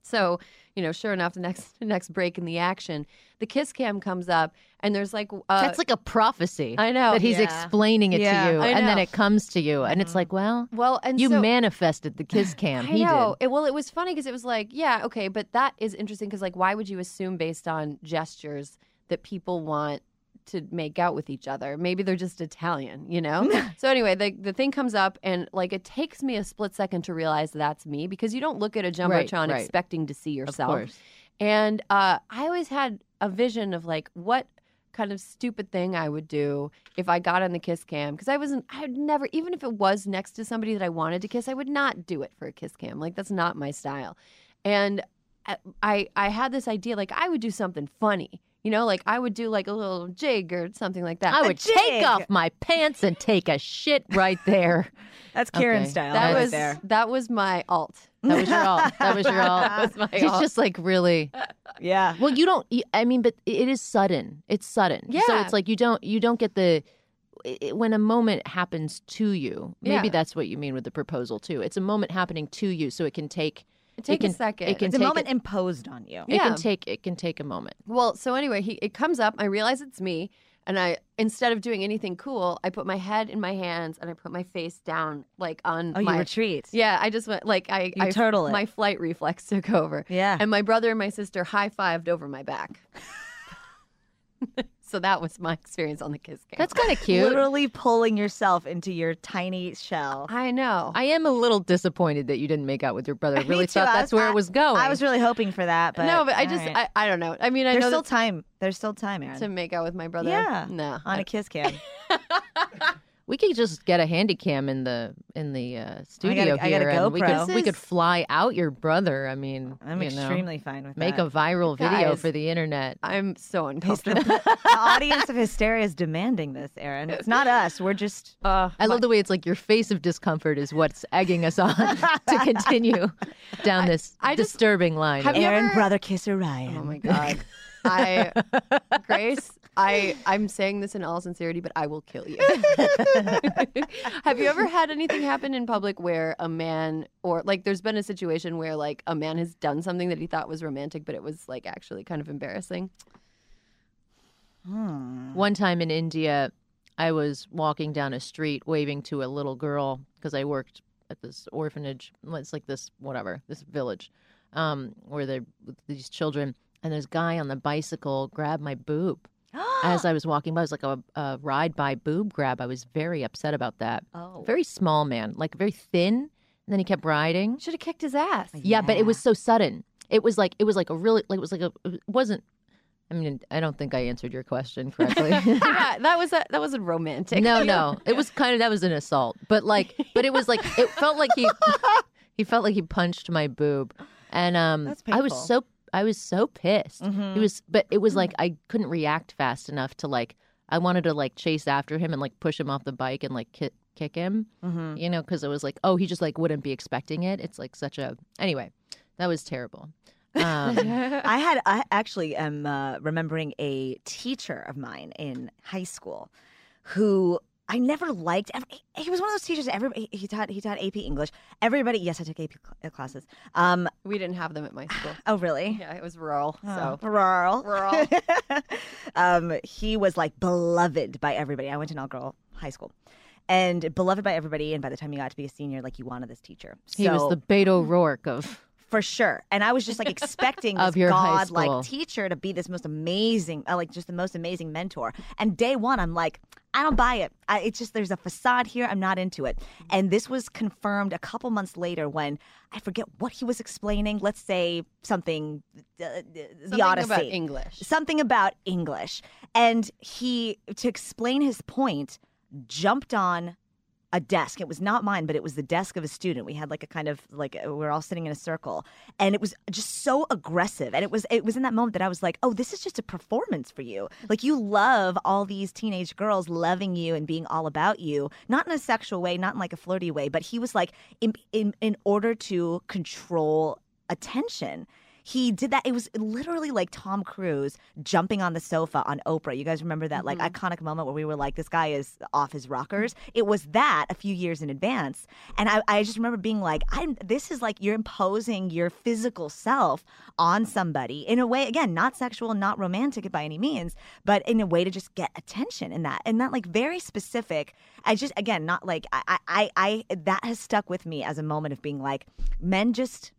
So, you know, sure enough, the next [LAUGHS] the next break in the action, the kiss cam comes up, and there's like uh, That's like a prophecy. I know that he's Yeah. explaining it Yeah, to you, and then it comes to you, and it's like, well, well, and you so, manifested the kiss [LAUGHS] cam. I he know. did. It, well, it was funny because it was like, yeah, okay, but that is interesting because like, why would you assume based on gestures that people want to make out with each other? Maybe they're just Italian, you know. [LAUGHS] so anyway, the the thing comes up and like it takes me a split second to realize that's me because you don't look at a Right, jumbotron right. expecting to see yourself. course. And uh, I always had a vision of like what kind of stupid thing I would do if I got on the kiss cam because I wasn't I would never even if it was next to somebody that I wanted to kiss I would not do it for a kiss cam like that's not my style and I I, I had this idea like I would do something funny you know like I would do like a little jig or something like that I would take off my pants and take a shit right there. [LAUGHS] That's Kiran Okay. style. that right was there. that was my alt That was your alt. That was your alt. [LAUGHS] That was my She's alt. just like really. Yeah. Well, you don't. you- I mean, but it is sudden. It's sudden. So Yeah. it's like you don't. You don't get the. it- when a moment happens to you, maybe Yeah. that's what you mean with the proposal too. It's a moment happening to you, so it can take. It take a second. It can It's a moment It, imposed on you. it Yeah. can take. It can take a moment. Well, so anyway, he it comes up. I realize it's me, and I instead of doing anything cool, I put my head in my hands and I put my face down, like on Oh, you my. retreat. yeah, I just went like I. You I turtle it. My flight reflex took over. Yeah. and my brother and my sister high fived over my back. [LAUGHS] so that was my experience on the kiss cam. That's kind of [LAUGHS] cute. Literally pulling yourself into your tiny shell. I know. I am a little disappointed that you didn't make out with your brother. I [LAUGHS] really too. thought I that's where I- it was going. I was really hoping for that, but no, but I just right. I, I don't know. I mean, I There's know still time. There's still time, Erin. to make out with my brother. Yeah. no. on I- a kiss cam. [LAUGHS] We could just get a handy cam in the in the uh, studio I got a here, and we GoPro. could we could is- fly out your brother. I mean, I'm you know, extremely fine with that. make that. a viral video Guys. for the internet. I'm so His- uncomfortable. the, [LAUGHS] the audience of hysteria is demanding this, Erin. It's not us. We're just Uh, I love the way it's like your face of discomfort is what's egging us on [LAUGHS] to continue down this I just- disturbing line. Have you Erin ever- brother kiss Ryan. Oh my god. I [LAUGHS] Grace, I I'm saying this in all sincerity, but I will kill you. [LAUGHS] Have you ever had anything happen in public where a man or like there's been a situation where like a man has done something that he thought was romantic but it was like actually kind of embarrassing? One time in India, I was walking down a street waving to a little girl because I worked at this orphanage. It's like this, whatever, this village um, where they're with these children. And this guy on the bicycle grabbed my boob as I [GASPS] was walking by. It was like a, a ride by boob grab. I was very upset about that. Oh. Very small man, like very thin. And then he kept riding. Should have kicked his ass. Yeah, but it was so sudden. It was like it was like a really like it was like a it wasn't. I mean, I don't think I answered your question correctly. [LAUGHS] yeah, [LAUGHS] that was a that was a romantic. no, no, [LAUGHS] it was kind of that was an assault, but like, but it was like it felt like he he felt like he punched my boob, and um, I was so I was so pissed. Mm-hmm. He was, but it was like [CLEARS THROAT] I couldn't react fast enough to like I wanted to like chase after him and like push him off the bike and like ki- kick him, you know, because it was like, oh, he just like wouldn't be expecting it. It's like such a anyway. That was terrible. Um, [LAUGHS] I had I actually am uh, remembering a teacher of mine in high school who I never liked. Ever, he was one of those teachers. that Everybody he taught he taught AP English. Everybody, yes, I took AP cl- uh, classes. Um, We didn't have them at my school. [SIGHS] oh really? Yeah, it was rural. So Rural. Rural. [LAUGHS] um, he was like beloved by everybody. I went to an all girl high school. And beloved by everybody, and by the time you got to be a senior, like you wanted this teacher. he was the Beto Rourke of for sure. And I was just like expecting [LAUGHS] this god like teacher to be this most amazing, uh, like just the most amazing mentor. And day one, I'm like, I don't buy it. I, it's just there's a facade here. I'm not into it. And this was confirmed a couple months later when I forget what he was explaining. Let's say something, uh, the Something Odyssey, about English. something about English, and he to explain his point jumped on a desk. It was not mine, but it was the desk of a student. We had like a kind of like uh, we we're all sitting in a circle, and it was just so aggressive. And it was it was in that moment that I was like, oh, this is just a performance for you. Like you love all these teenage girls loving you and being all about you, not in a sexual way, not in like a flirty way, but he was like in in in order to control attention. He did that. It was literally like Tom Cruise jumping on the sofa on Oprah. You guys remember that like mm-hmm. iconic moment where we were like, this guy is off his rockers? Mm-hmm. It was that a few years in advance. And I, I just remember being like, I'm this is like you're imposing your physical self on somebody in a way, again, not sexual, not romantic by any means, but in a way to just get attention in that. And that like very specific. I just again, not like I I I that has stuck with me as a moment of being like, men just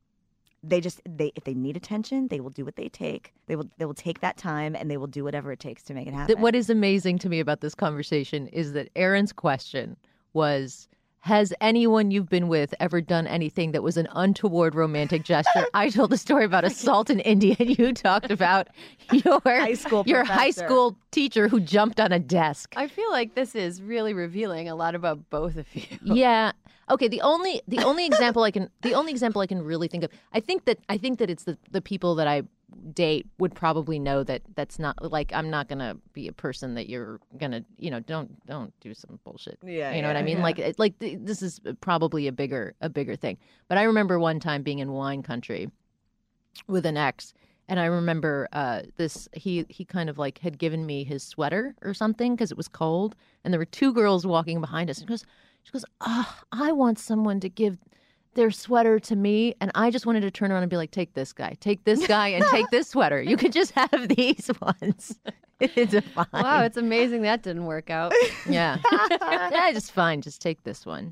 they just they if they need attention they will do what they take. They will they will take that time and they will do whatever it takes to make it happen what is amazing to me about this conversation is that Erin's question was has anyone you've been with ever done anything that was an untoward romantic gesture? I told a story about assault in India, and you talked about your High school your high school teacher who jumped on a desk. I feel like this is really revealing a lot about both of you. Yeah. Okay. The only the only [LAUGHS] example I can the only example I can really think of. I think that I think that it's the the people that I date would probably know that that's not like I'm not gonna be a person that you're gonna you know don't don't do some bullshit. Yeah, You know what I mean? yeah. Like it- like th- this is probably a bigger a bigger thing. But I remember one time being in wine country with an ex. And I remember uh, this. He he kind of like had given me his sweater or something because it was cold, and there were two girls walking behind us. And goes, she goes, "Oh, I want someone to give their sweater to me," and I just wanted to turn around and be like, "Take this guy, take this guy, and take this sweater. You could just have these [LAUGHS] ones. it's fine. Wow, it's amazing that didn't work out. yeah, [LAUGHS] yeah, just fine. Just take this one.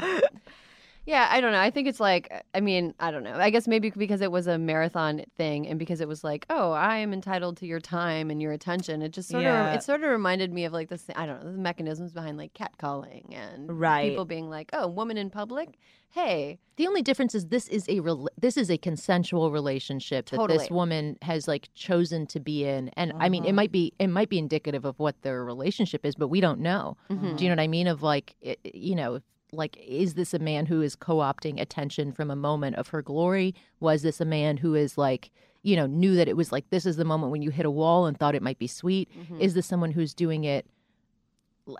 Yeah, I don't know. I think it's like, I mean, I don't know. I guess maybe because it was a marathon thing and because it was like, oh, I am entitled to your time and your attention. It just sort Yeah. of, it sort of reminded me of like this, I don't know, the mechanisms behind like catcalling and Right. people being like, oh, woman in public, hey, The only difference is this is a rel- this is a consensual relationship that this woman has like chosen to be in, and I mean it Uh-huh. might be it might be indicative of what their relationship is, but we don't know. Mm-hmm. Do you know what I mean? Of like it, you know. Like, is this a man who is co opting attention from a moment of her glory? Was this a man who is like, you know, knew that it was like, this is the moment when you hit a wall and thought it might be sweet? Mm-hmm. Is this someone who's doing it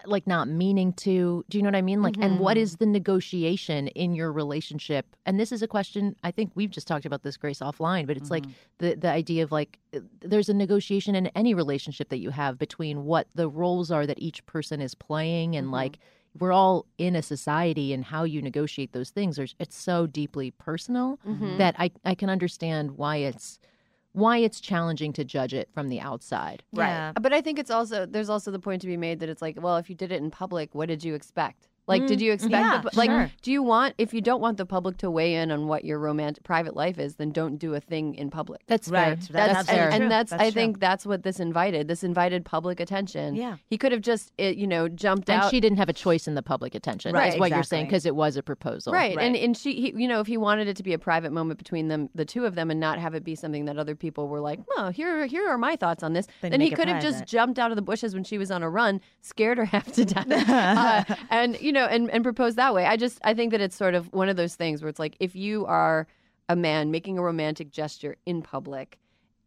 like not meaning to do you know what i mean like and what is the negotiation in your relationship and this is a question i think we've just talked about this grace offline but it's like the the idea of like uh, there's a negotiation in any relationship that you have between what the roles are that each person is playing and like we're all in a society and how you negotiate those things there's it's so deeply personal mm-hmm. that i i can understand why it's why it's challenging to judge it from the outside Yeah. But I think it's also there's also the point to be made that it's like, well, if you did it in public, what did you expect? Like, did you expect yeah, the, like sure. do you want if you don't want the public to weigh in on what your romantic private life is, then don't do a thing in public. that's Right. fair. That's that's fair true. and that's, That's I true. think that's what this invited. This invited public attention. Yeah. he could have just it, you know jumped out. and out. she didn't have a choice in the public attention. Right, is what you're saying because it was a proposal. Right. and and she, he, you know, if he wanted it to be a private moment between them, the two of them, and not have it be something that other people were like, "Oh, here, here are my thoughts on this," Then then, he could have just jumped out of the bushes when she was on a run, scared her [LAUGHS] half to death, [LAUGHS] uh, and you know, and and propose that way. I just, I think that it's sort of one of those things where it's like, if you are a man making a romantic gesture in public.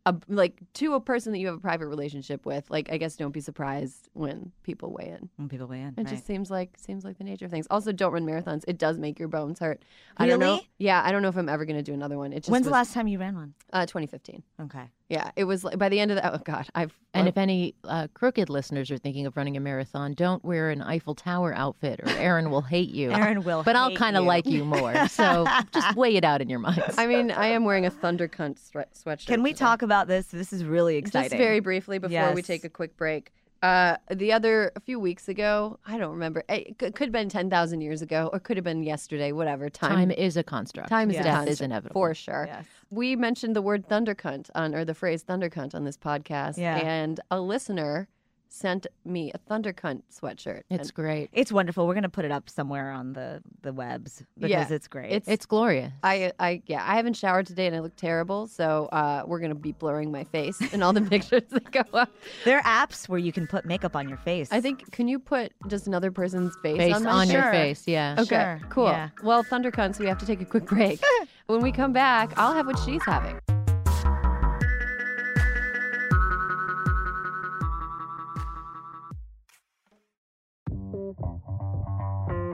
a, like to a person that you have a private relationship with, like I guess don't be surprised when people weigh in. When people weigh in, It right. just seems like seems like the nature of things. Also, don't run marathons. It does make your bones hurt. I don't know. Really? Yeah, I don't know if I'm ever going to do another one. It just When's the last time you ran one? Uh, 2015. Okay. Yeah, it was like by the end of the. Oh God, I've And if any uh, crooked listeners are thinking of running a marathon, don't wear an Eiffel Tower outfit, or Erin will hate you. Erin will but I'll kind of like you more. So [LAUGHS] just weigh it out in your minds. I mean, I am wearing a Thunder Cunt sweatshirt. Can we today. talk about this? This is really exciting. Just very briefly before we take a quick break. Uh, the other a few weeks ago, I don't remember. It could could have been ten thousand years ago, or could have been yesterday. Whatever. Time, Time is a construct. Time is Death a construct, is inevitable. for sure. Yes. We mentioned the word thunder cunt on, or the phrase thunder cunt on this podcast, Yeah. and a listener sent me a thunder cunt sweatshirt. It's And great. It's wonderful. We're gonna put it up somewhere on the the webs because Yeah. it's great. It's It's glorious. I, I, yeah, I haven't showered today and I look terrible, so uh, we're gonna be blurring my face in all the [LAUGHS] pictures that go up. there are apps where you can put makeup on your face. I think, can you put just another person's face, Face on, on, my your shirt? face, yeah. Okay, Sure, cool. yeah. Well, Thunder Cunts, we have to take a quick break. [LAUGHS] when we come back, I'll have what she's having.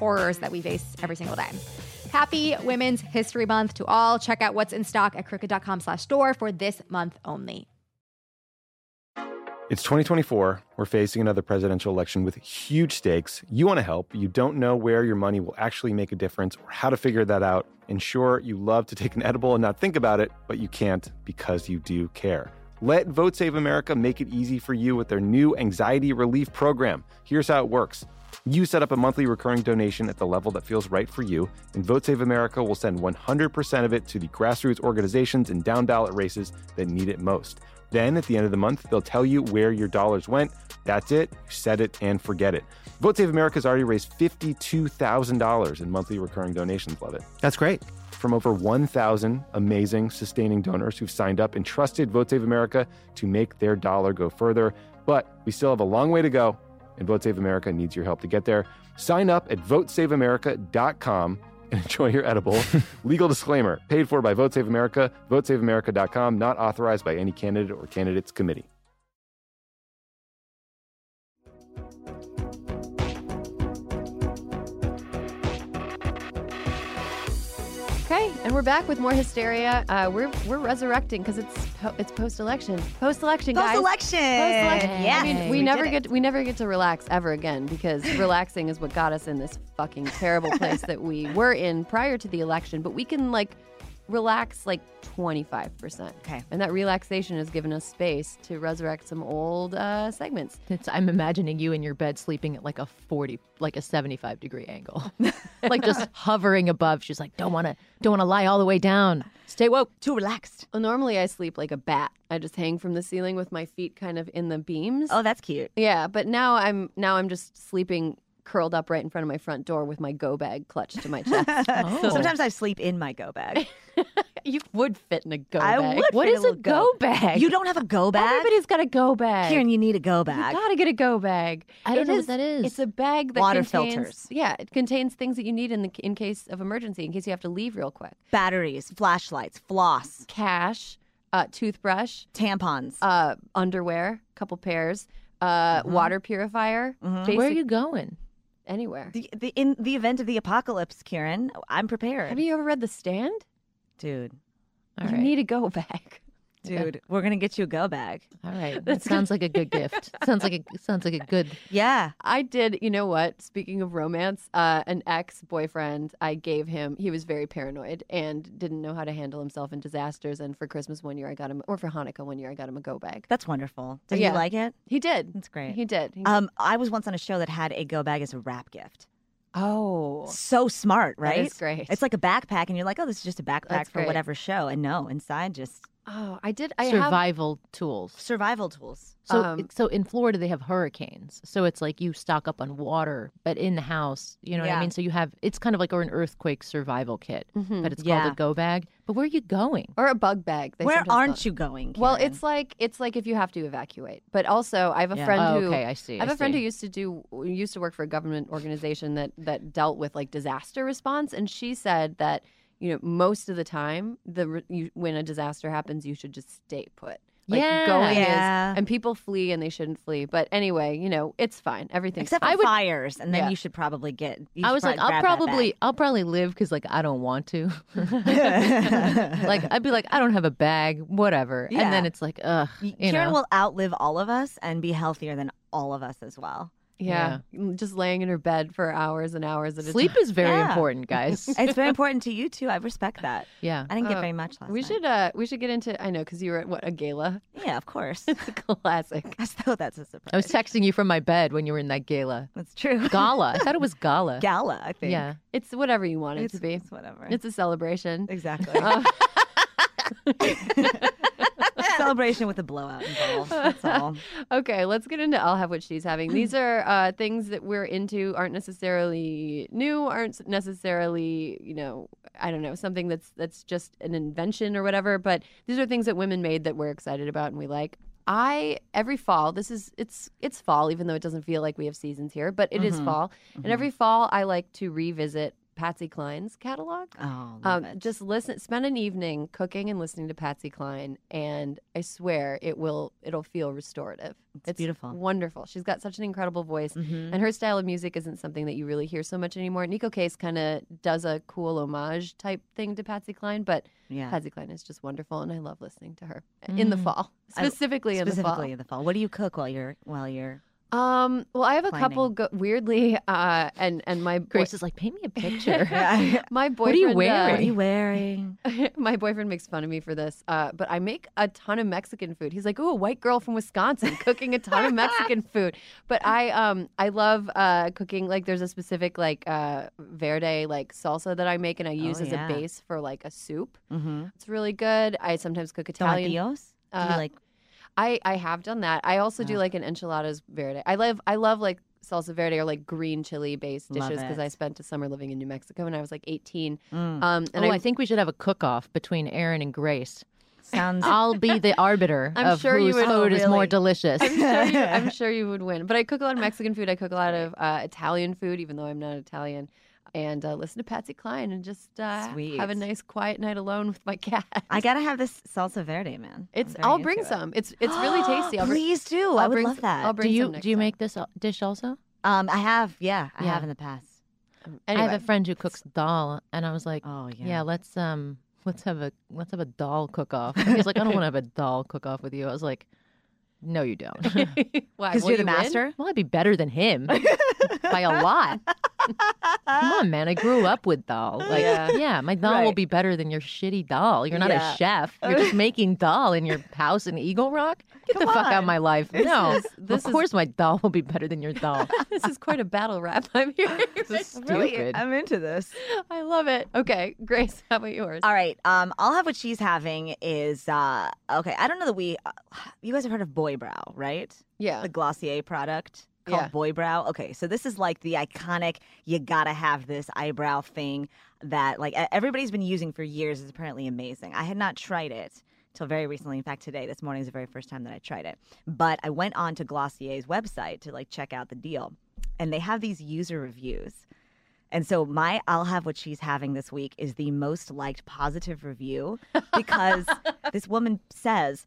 horrors that we face every single day. Happy Women's History Month to all. Check out what's in stock at crooked.com slash store for this month only. It's 2024. We're facing another presidential election with huge stakes. You want to help. You don't know where your money will actually make a difference or how to figure that out. And sure, you love to take an edible and not think about it, but you can't because you do care. Let Vote Save America make it easy for you with their new anxiety relief program. Here's how it works. You set up a monthly recurring donation at the level that feels right for you, and Vote Save America will send 100% of it to the grassroots organizations and down ballot races that need it most. Then at the end of the month, they'll tell you where your dollars went. That's it. You set it and forget it. Vote Save America has already raised $52,000 in monthly recurring donations. Love it. That's great. From over 1,000 amazing sustaining donors who've signed up and trusted Vote Save America to make their dollar go further. But we still have a long way to go, and Vote Save America needs your help to get there. Sign up at votesaveamerica.com and [LAUGHS] enjoy your edible. [LAUGHS] Legal disclaimer paid for by Vote Save America, votesaveamerica.com, not authorized by any candidate or candidates committee. And we're back with more hysteria. Uh, we're we're resurrecting because it's po- it's post election, post election, guys. Post-election. Post-election. Yes, I mean, we, we never get we never get to relax ever again because [LAUGHS] relaxing is what got us in this fucking terrible place that we were in prior to the election. But we can like relax like twenty five percent. Okay. and that relaxation has given us space to resurrect some old uh, segments. It's, I'm imagining you in your bed sleeping at like a 40, like a 75 degree angle, [LAUGHS] like just [LAUGHS] hovering above. She's like, don't want to, don't want to lie all the way down. Stay woke. Too relaxed. Well, normally I sleep like a bat. I just hang from the ceiling with my feet kind of in the beams. Oh, that's cute. Yeah, but now I'm now I'm just sleeping curled up right in front of my front door with my go bag clutched to my chest. [LAUGHS] Oh. Sometimes I sleep in my go bag. [LAUGHS] you would fit in a go I bag. would. What fit is a little go bag? You don't have a go bag? Everybody's got a go bag. Kiran, you need a go bag. you gotta get a go bag. I don't It know what that is. It's a bag that Water contains, filters. Yeah, it contains things that you need in the in case of emergency, in case you have to leave real quick. Batteries, flashlights, floss, Cash, uh, toothbrush, tampons. uh, underwear, a couple pairs, uh, Mm-hmm. water purifier. Where are you going? Anywhere. the, the, in the event of the apocalypse, Kiran, I'm prepared. Have you ever read The Stand? Dude, All you right. need to go [LAUGHS] bag. Dude, we're gonna get you a go bag. All right. [LAUGHS] That sounds like a good gift. [LAUGHS] Sounds like a sounds like a good. Yeah. I did, you know what? Speaking of romance, uh, an ex boyfriend, I gave him, he was very paranoid and didn't know how to handle himself in disasters. And for Christmas one year, I got him, or for Hanukkah one year, I got him a go bag. That's wonderful. Did Yeah. you like it? He did. That's great. He did. He- Um, I was once on a show that had a go bag as a wrap gift. oh, So smart, right? is great. It's like a backpack, and you're like, oh, this is just a backpack That's for great. whatever show. And no, inside just Oh, I did. I have survival tools. Survival tools. So, Um, so in Florida they have hurricanes. So it's like you stock up on water, but in the house, you know what I mean. So you have it's kind of like or an earthquake survival kit, Mhm. but it's Yeah. called a go bag. But where are you going? or a bug bag. they Where aren't it. you going? Well, it's like it's like if you have to evacuate. But also, I have a Yeah. friend Oh, who okay, I see, I have I a friend who used to do used to work for a government organization that that dealt with like disaster response, and she said that you know most of the time the you, when a disaster happens, you should just stay put. Like Yeah. going Yeah. is, and people flee and they shouldn't flee. But anyway, you know it's fine. Everything's except for fine. fires, and then Yeah. you should probably get. I was like, I'll probably. I'll probably live because like I don't want to. [LAUGHS] like I'd be like, I don't have a bag, whatever. And then it's like, ugh, you Kiran know. will outlive all of us and be healthier than all of us as well. Yeah, just laying in her bed for hours and hours at a Sleep time. is very Yeah. important, guys. [LAUGHS] it's very [LAUGHS] important to you too. I respect that. yeah. I didn't get Uh, very much last We night. should uh we should get into I know because you were at what a gala. Yeah, of course. [LAUGHS] It's a classic. As though that's a surprise. I was texting you from my bed when you were in that gala. That's true. Gala. I thought it was gala. Gala, I think. Yeah. It's whatever you want it It's, to be. it's whatever. It's a celebration. exactly. Uh, Celebration with a blowout involved. That's all. [LAUGHS] okay, let's get into I'll have what she's having. These are uh, things that we're into, aren't necessarily new, aren't necessarily, you know, I don't know, something that's that's just an invention or whatever. But these are things that women made that we're excited about and we like. I every fall, this is it's it's fall, even though it doesn't feel like we have seasons here, but it is Mhm. fall. Mhm. And every fall, I like to revisit Patsy Cline's catalog. Oh, love Um, just listen, spend an evening cooking and listening to Patsy Cline, and I swear it will. It'll feel restorative. It's beautiful. wonderful. She's got such an incredible voice, Mhm. and her style of music isn't something that you really hear so much anymore. Neko Case kind of does a cool homage type thing to Patsy Cline, but Yeah. Patsy Cline is just wonderful, and I love listening to her in the Mm. fall, I- specifically in the fall. Specifically in the fall. What do you cook while you're while you're Um, well, I have a Planning. couple go- weirdly, uh, and and my boy- Grace is like, paint me a picture. [LAUGHS] [LAUGHS] my boyfriend. What boyfriend. are you uh, wearing? What are you wearing? [LAUGHS] my boyfriend makes fun of me for this, uh, but I make a ton of Mexican food. He's like, "Oh, a white girl from Wisconsin cooking a ton of Mexican food." But I, um, I love uh, cooking. Like, there's a specific like uh, verde like salsa that I make, and I use Oh, as yeah. a base for like a soup. Mm-hmm. It's really good. I sometimes cook Italian. Tomatillos? Do you Uh, like I I have done that. I also do like an enchiladas verde. I love I love like salsa verde or like green chili based Love dishes because I it. spent a summer living in New Mexico when I was like 18. Mm. Um, and oh, I I think we should have a cook-off between Erin and Grace. sounds [LAUGHS] I'll be the arbiter [LAUGHS] I'm of sure you whose would- food is more delicious. I'm sure you, I'm [LAUGHS] sure you would win. But I cook a lot of Mexican food. I cook a lot of uh, Italian food, even though I'm not Italian. And uh, listen to Patsy Cline and just uh, have a nice quiet night alone with my [LAUGHS] cat. I gotta have this salsa verde, man. It's. I'll into bring it. some. It's. It's really [GASPS] tasty. I'll bring, Please do. I'll I would bring love some- that. I'll bring do you some next do you time. make this dish also? Um, I have. Yeah, I Yeah. have in the past. Anyway, I have a friend who cooks dal, and I was like, Oh yeah. yeah, let's um, let's have a let's have a dal cook-off. He's like, I don't want to have a dal cook-off with you. I was like, no, you don't. [LAUGHS] Why? Because you're the you win? master. well, I'd be better than him [LAUGHS] by a lot. Come on, man. I grew up with dal. [LAUGHS] Like, Yeah. yeah, my dal will be better than your shitty dal. You're not Yeah. a chef. You're just making dal in your house in Eagle Rock. Get the Come fuck out of my life. no, is- this of is- course my dal will be better than your dal. [LAUGHS] this is quite a battle rap. I'm hearing. [LAUGHS] Really, Stupid. I'm into this. I love it. Okay, Grace, how about yours? All right. Um, I'll have what she's having is uh okay. I don't know that we. Uh, you guys have heard of Boy Brow, right? Yeah. The Glossier product called Yeah. Boy Brow. Okay, so this is like the iconic. You gotta have this eyebrow thing that like everybody's been using for years. is apparently amazing. I had not tried it till very recently. In fact, today, this morning is the very first time that I tried it. But I went on to Glossier's website to like check out the deal, and they have these user reviews. And so my I'll have what she's having this week is the most liked positive review [LAUGHS] because this woman says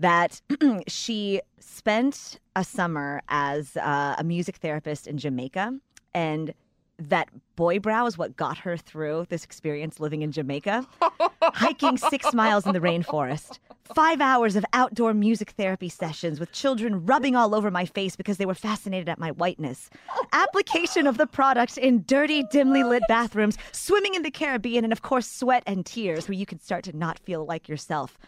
that [CLEARS THROAT] she spent a summer as uh, a music therapist in Jamaica and that boy brow is what got her through this experience living in Jamaica. [LAUGHS] Hiking six miles in the rainforest, five hours of outdoor music therapy sessions with children rubbing all over my face because they were fascinated at my whiteness. Application of the product in dirty, dimly lit bathrooms, swimming in the Caribbean, and of course, sweat and tears where you can start to not feel like yourself.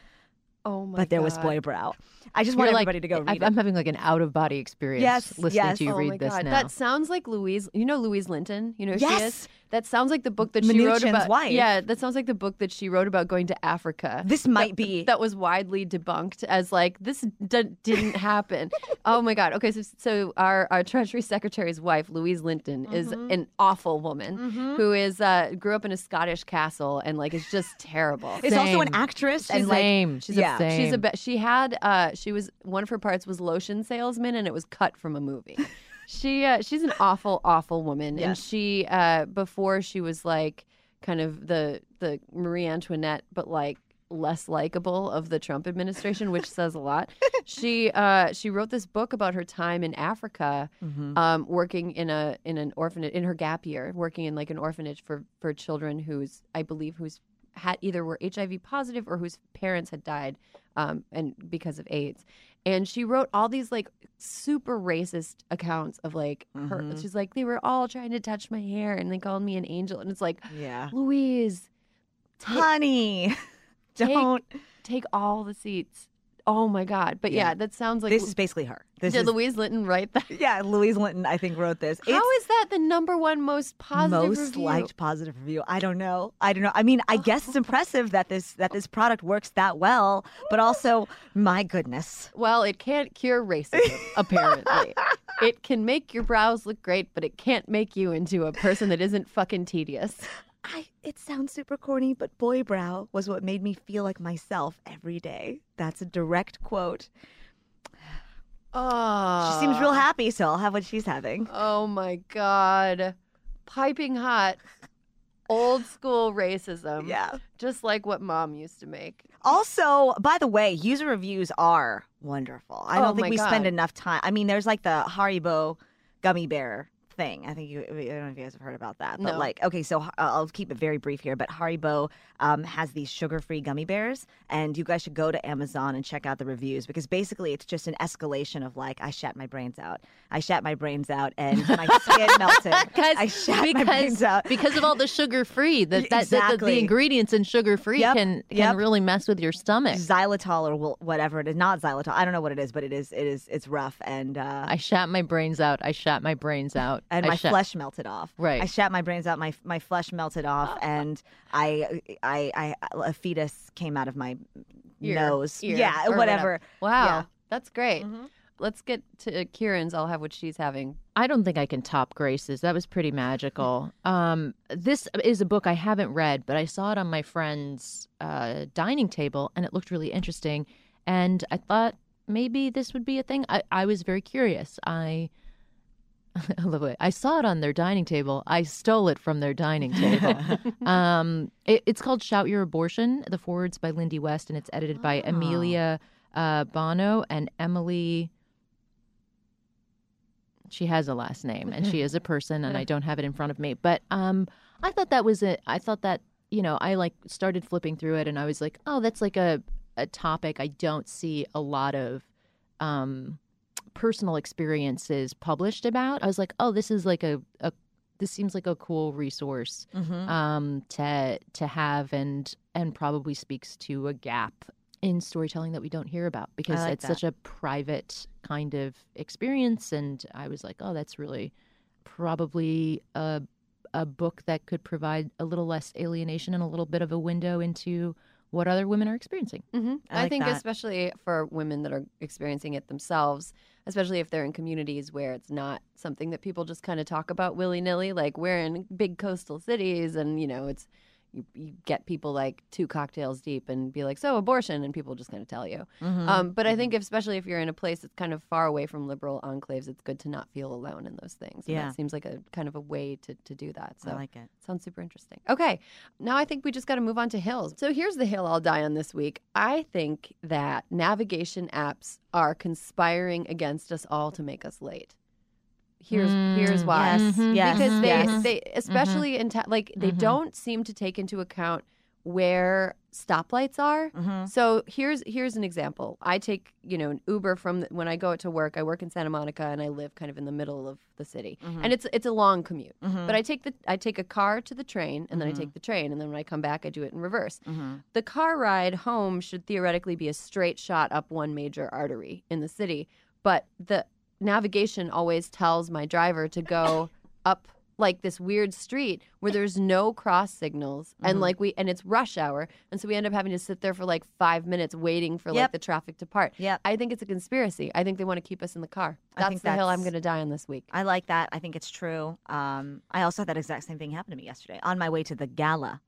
Oh my god. but there was God. boy brow. I just You're want like- everybody to go I- read I'm having like an out of body experience Yes, listening yes. to you oh read my this God. now. That sounds like Louise. You know Louise Linton. You know who she is. That sounds like the book that she wrote about. wife. Yeah, that sounds like the book that she wrote about going to Africa. This might be that was widely debunked as like this d- didn't [LAUGHS] happen. oh my god. Okay, so so our our Treasury Secretary's wife, Louise Linton, is Mhm. an awful woman Mhm. who is uh, grew up in a Scottish castle and like is just terrible. Is also an actress and like Same. She's yeah. a, she's a she had uh she was one of her parts was lotion salesman and it was cut from a movie. She uh, she's an awful awful woman and she uh before she was like kind of the the Marie Antoinette but like less likable of the Trump administration which says a lot. [LAUGHS] she uh she wrote this book about her time in Africa Mm-hmm. um working in a in an orphanage in her gap year working in like an orphanage for for children whose I believe whose had either were HIV positive or whose parents had died um, and because of AIDS. And she wrote all these like super racist accounts of like her. Mhm. She's like, they were all trying to touch my hair and they called me an angel. And it's like, yeah. Louise, Honey, [LAUGHS] don't. take all the seats. Oh my God. But yeah, Yeah. that sounds like this is basically her. This did is Louise Linton write that? yeah. Louise Linton, I think, wrote this. How is that the number one most positive most review? liked positive review. I don't know. I don't know. I mean, I [GASPS] guess it's impressive that this that this product works that well, but also, my goodness. Well, it can't cure racism, [LAUGHS] apparently. [LAUGHS] it can make your brows look great, but it can't make you into a person that isn't fucking tedious. I it sounds super corny, but boy brow was what made me feel like myself every day. That's a direct quote. Oh. She seems real ah. happy, so I'll have what she's having. Oh my god. Piping hot. Old school racism. Yeah. Just like what mom used to make. Also, by the way, user reviews are wonderful. I Oh don't think we spend enough time. I mean, there's like the Haribo gummy bear thing. I think you. I don't know if you guys have heard about that, but No. like, okay, so uh, I'll keep it very brief here. But Haribo um, has these sugar-free gummy bears, and you guys should go to Amazon and check out the reviews because basically it's just an escalation of like, I shat my brains out, I shat my brains out, and my [LAUGHS] skin melted. Because, I shat my brains out. because of all the sugar free, that, [LAUGHS] Y- that, that- the- the, exactly. ingredients in sugar free Yep, can can yep. really mess with your stomach. Xylitol or whatever it is, not xylitol. I don't know what it is, but it is. It is. It's rough, and uh, I shat my brains out. I shat my brains out. And I my shat- flesh melted off. Right. I shat my brains out. My my flesh melted off, and I I I a fetus came out of my Ear, nose. ear, yeah, or whatever. Wow. Yeah. That's great. Let's get to Kiran's. I'll have what she's having. I don't think I can top Grace's. That was pretty magical. [LAUGHS] Um, this is a book I haven't read, but I saw it on my friend's uh, dining table, and it looked really interesting. And I thought maybe this would be a thing. I, I was very curious. I [LAUGHS] I love it. I saw it on their dining table. I stole it from their dining table. [LAUGHS] um, it, it's called "Shout Your Abortion." The forwards by Lindy West, and it's edited by Amelia uh, Bonow and Emily. She has a last name, and she is a person, and I don't have it in front of me. But um, I thought that was it. I thought that you know, I like started flipping through it, and I was like, oh, that's like a a topic I don't see a lot of. Um, personal experiences published about. I was like, oh, this is like a, a this seems like a cool resource Mhm. um, to to have and and probably speaks to a gap in storytelling that we don't hear about because like it's that. such a private kind of experience. And I was like, oh, that's really probably a a book that could provide a little less alienation and a little bit of a window into what other women are experiencing. Mm-hmm. I I, like think, that. especially for women that are experiencing it themselves, especially if they're in communities where it's not something that people just kind of talk about willy nilly. Like we're in big coastal cities, and you know, it's you, you get people like two cocktails deep and be like, "So abortion," and people just kind of tell you. Mhm. Um, but I think, especially if you're in a place that's kind of far away from liberal enclaves, it's good to not feel alone in those things. And Yeah. that seems like a kind of a way to to do that. So I like it. Sounds super interesting. Okay, now I think we just got to move on to hills. So here's the hill I'll die on this week. I think that navigation apps are conspiring against us all to make us late. Here's here's why. Yes, Mhm. yes, Because they yes. they especially in ta- like they Mhm. don't seem to take into account where stoplights are. Mm-hmm. So here's here's an example. I take you know an Uber from the, when I go to work. I work in Santa Monica and I live kind of in the middle of the city, Mhm. and it's it's a long commute. Mhm. But I take the I take a car to the train, and then. I take the train, and then when I come back, I do it in reverse. The car ride home should theoretically be a straight shot up one major artery in the city, but the navigation always tells my driver to go [LAUGHS] up like this weird street where there's no cross signals and Mhm. like we and it's rush hour and so we end up having to sit there for like 5 minutes waiting for like the traffic to part. yeah I think it's a conspiracy. I think they want to keep us in the car. That's the hill I'm going to die on this week. I like that. I think it's true. Um, I also had that exact same thing happen to me yesterday on my way to the gala.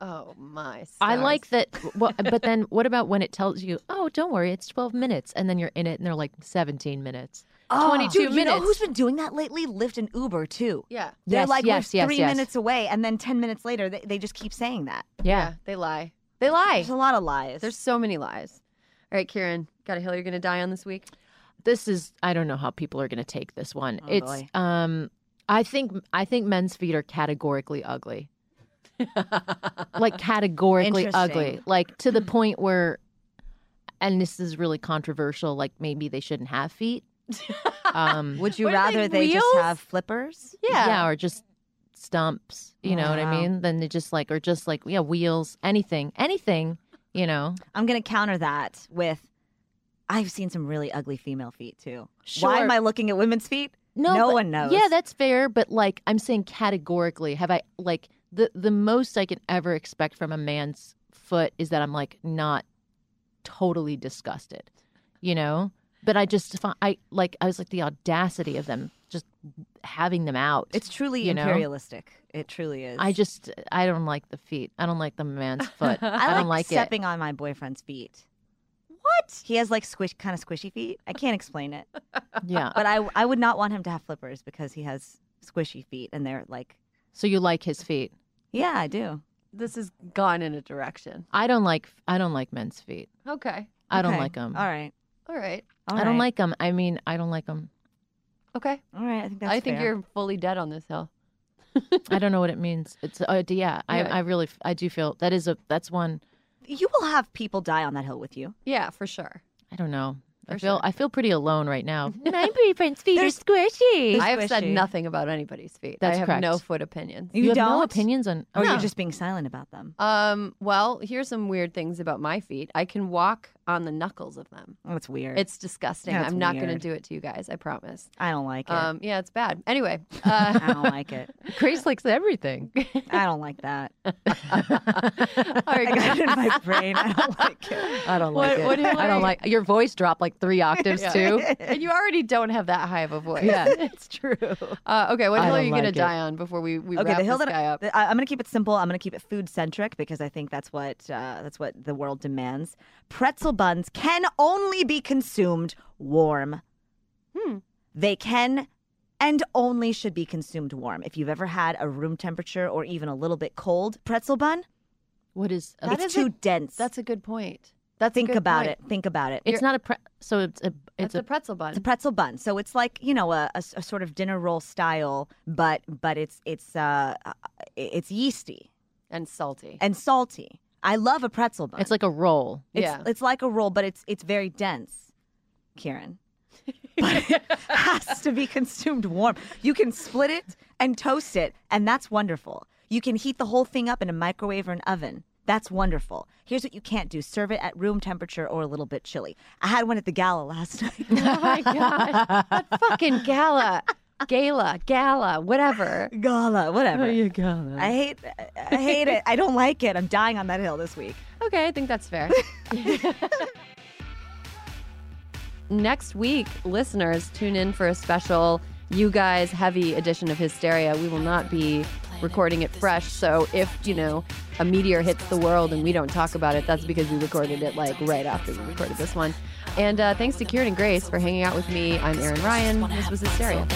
Oh my. I like that. Well, but then what about when it tells you, oh, don't worry, it's 12 minutes, and then you're in it, and they're like 17 minutes, 22 Oh, Dude, minutes. You know who's been doing that lately? Lyft and Uber too. Yeah. They're Yes, like yes, we're yes, three yes. minutes away, and then ten minutes later, they, they just keep saying that. yeah. They lie. They lie. There's a lot of lies. There's so many lies. All right, Kiran, got a hill you're going to die on this week? This is I don't know how people are going to take this one. Oh, it's boy. um I think I think men's feet are categorically ugly. [LAUGHS] like categorically ugly. Like to the [CLEARS THROAT] point where and this is really controversial like maybe they shouldn't have feet. Um Would you What are they, rather they, just wheels? have flippers? yeah. or just stumps, you know what I Wow. mean? Then they just like or just like yeah, wheels, anything, anything, you know. I'm gonna counter that with I've seen some really ugly female feet too. Why Sure. am I looking at women's feet? No, No but- one knows. Yeah, that's fair, but like I'm saying categorically, have I like the the most I can ever expect from a man's foot is that I'm like not totally disgusted, you know? But I just fi- I like I was like the audacity of them just having them out. It's truly you know? imperialistic. It truly is. I just I don't like the feet. I don't like the man's [LAUGHS] foot. I, I, don't like it. stepping on my boyfriend's feet. What? He has like squish, kind of squishy feet. I can't explain it, [LAUGHS] Yeah. but I I would not want him to have flippers because he has squishy feet and they're like, So you like his feet? yeah, I do. This has gone in a direction. I don't like I don't like men's feet. Okay. I don't Okay. like them. All right. All right. All I don't right. like them. I mean, I don't like them. Okay. All right. I think that's I think fair. you're fully dead on this hill. I don't know what it means. It's uh, yeah. I, Yeah. I really I do feel that is a that's one. You will have people die on that hill with you. Yeah, for sure. I don't know. I For feel sure. I feel pretty alone right now. [LAUGHS] My boyfriend's feet There's- are squishy. I have said squishy. nothing about anybody's feet. That's I have correct. no foot opinions. You, have don't? no opinions on. Or No. you're just being silent about them. Um, well, here's some weird things about my feet. I can walk on the knuckles of them. That's weird. It's disgusting. That's I'm not going to do it to you guys. I promise. I don't like it. Um, yeah, it's bad. Anyway, uh, [LAUGHS] I don't like it. [LAUGHS] Grace likes everything. I don't like that. [LAUGHS] all I got it in my brain. I don't like it. I don't What- like it. what do you I don't like? like your voice dropped like three octaves too. and you already don't have that high of a voice. Yeah. it's true. Uh, okay, what hill are you going to die on before we, we okay, wrap the hill this that guy up? I, I'm going to keep it simple. I'm going to keep it food centric because I think that's what uh, that's what the world demands. Pretzel buns can only be consumed warm. Hmm. They can and only should be consumed warm. If you've ever had a room temperature or even a little bit cold pretzel bun, What is? That it's is too a- dense. That's a good point. That's a think good about point. it. Think about it. it's not a pre- so it's a It's it's a, a, pretzel bun. It's a pretzel bun, so it's like you know a sort of dinner roll style, but but it's it's uh uh, it's yeasty and salty. and salty. I love a pretzel bun. it's like a roll. it's, yeah. it's like a roll, but it's it's very dense, Kiran. [LAUGHS] but it has to be consumed warm. You can split it and toast it, and that's wonderful. You can heat the whole thing up in a microwave or an oven. That's wonderful. Here's what you can't do serve it at room temperature or a little bit chilly. I had one at the gala last [LAUGHS] night. oh my god, that fucking gala, gala, gala, whatever. gala, whatever. you go. I hate I hate it. I don't like it. I'm dying on that hill this week. Okay, I think that's fair. [LAUGHS] Next week, listeners, tune in for a special you guys heavy edition of Hysteria. We will not be recording it fresh. So if, you know, a meteor hits the world and we don't talk about it, that's because we recorded it like right after we recorded this one. And uh, thanks to Kiran and Grace for hanging out with me. I'm Erin Ryan. This was Hysteria.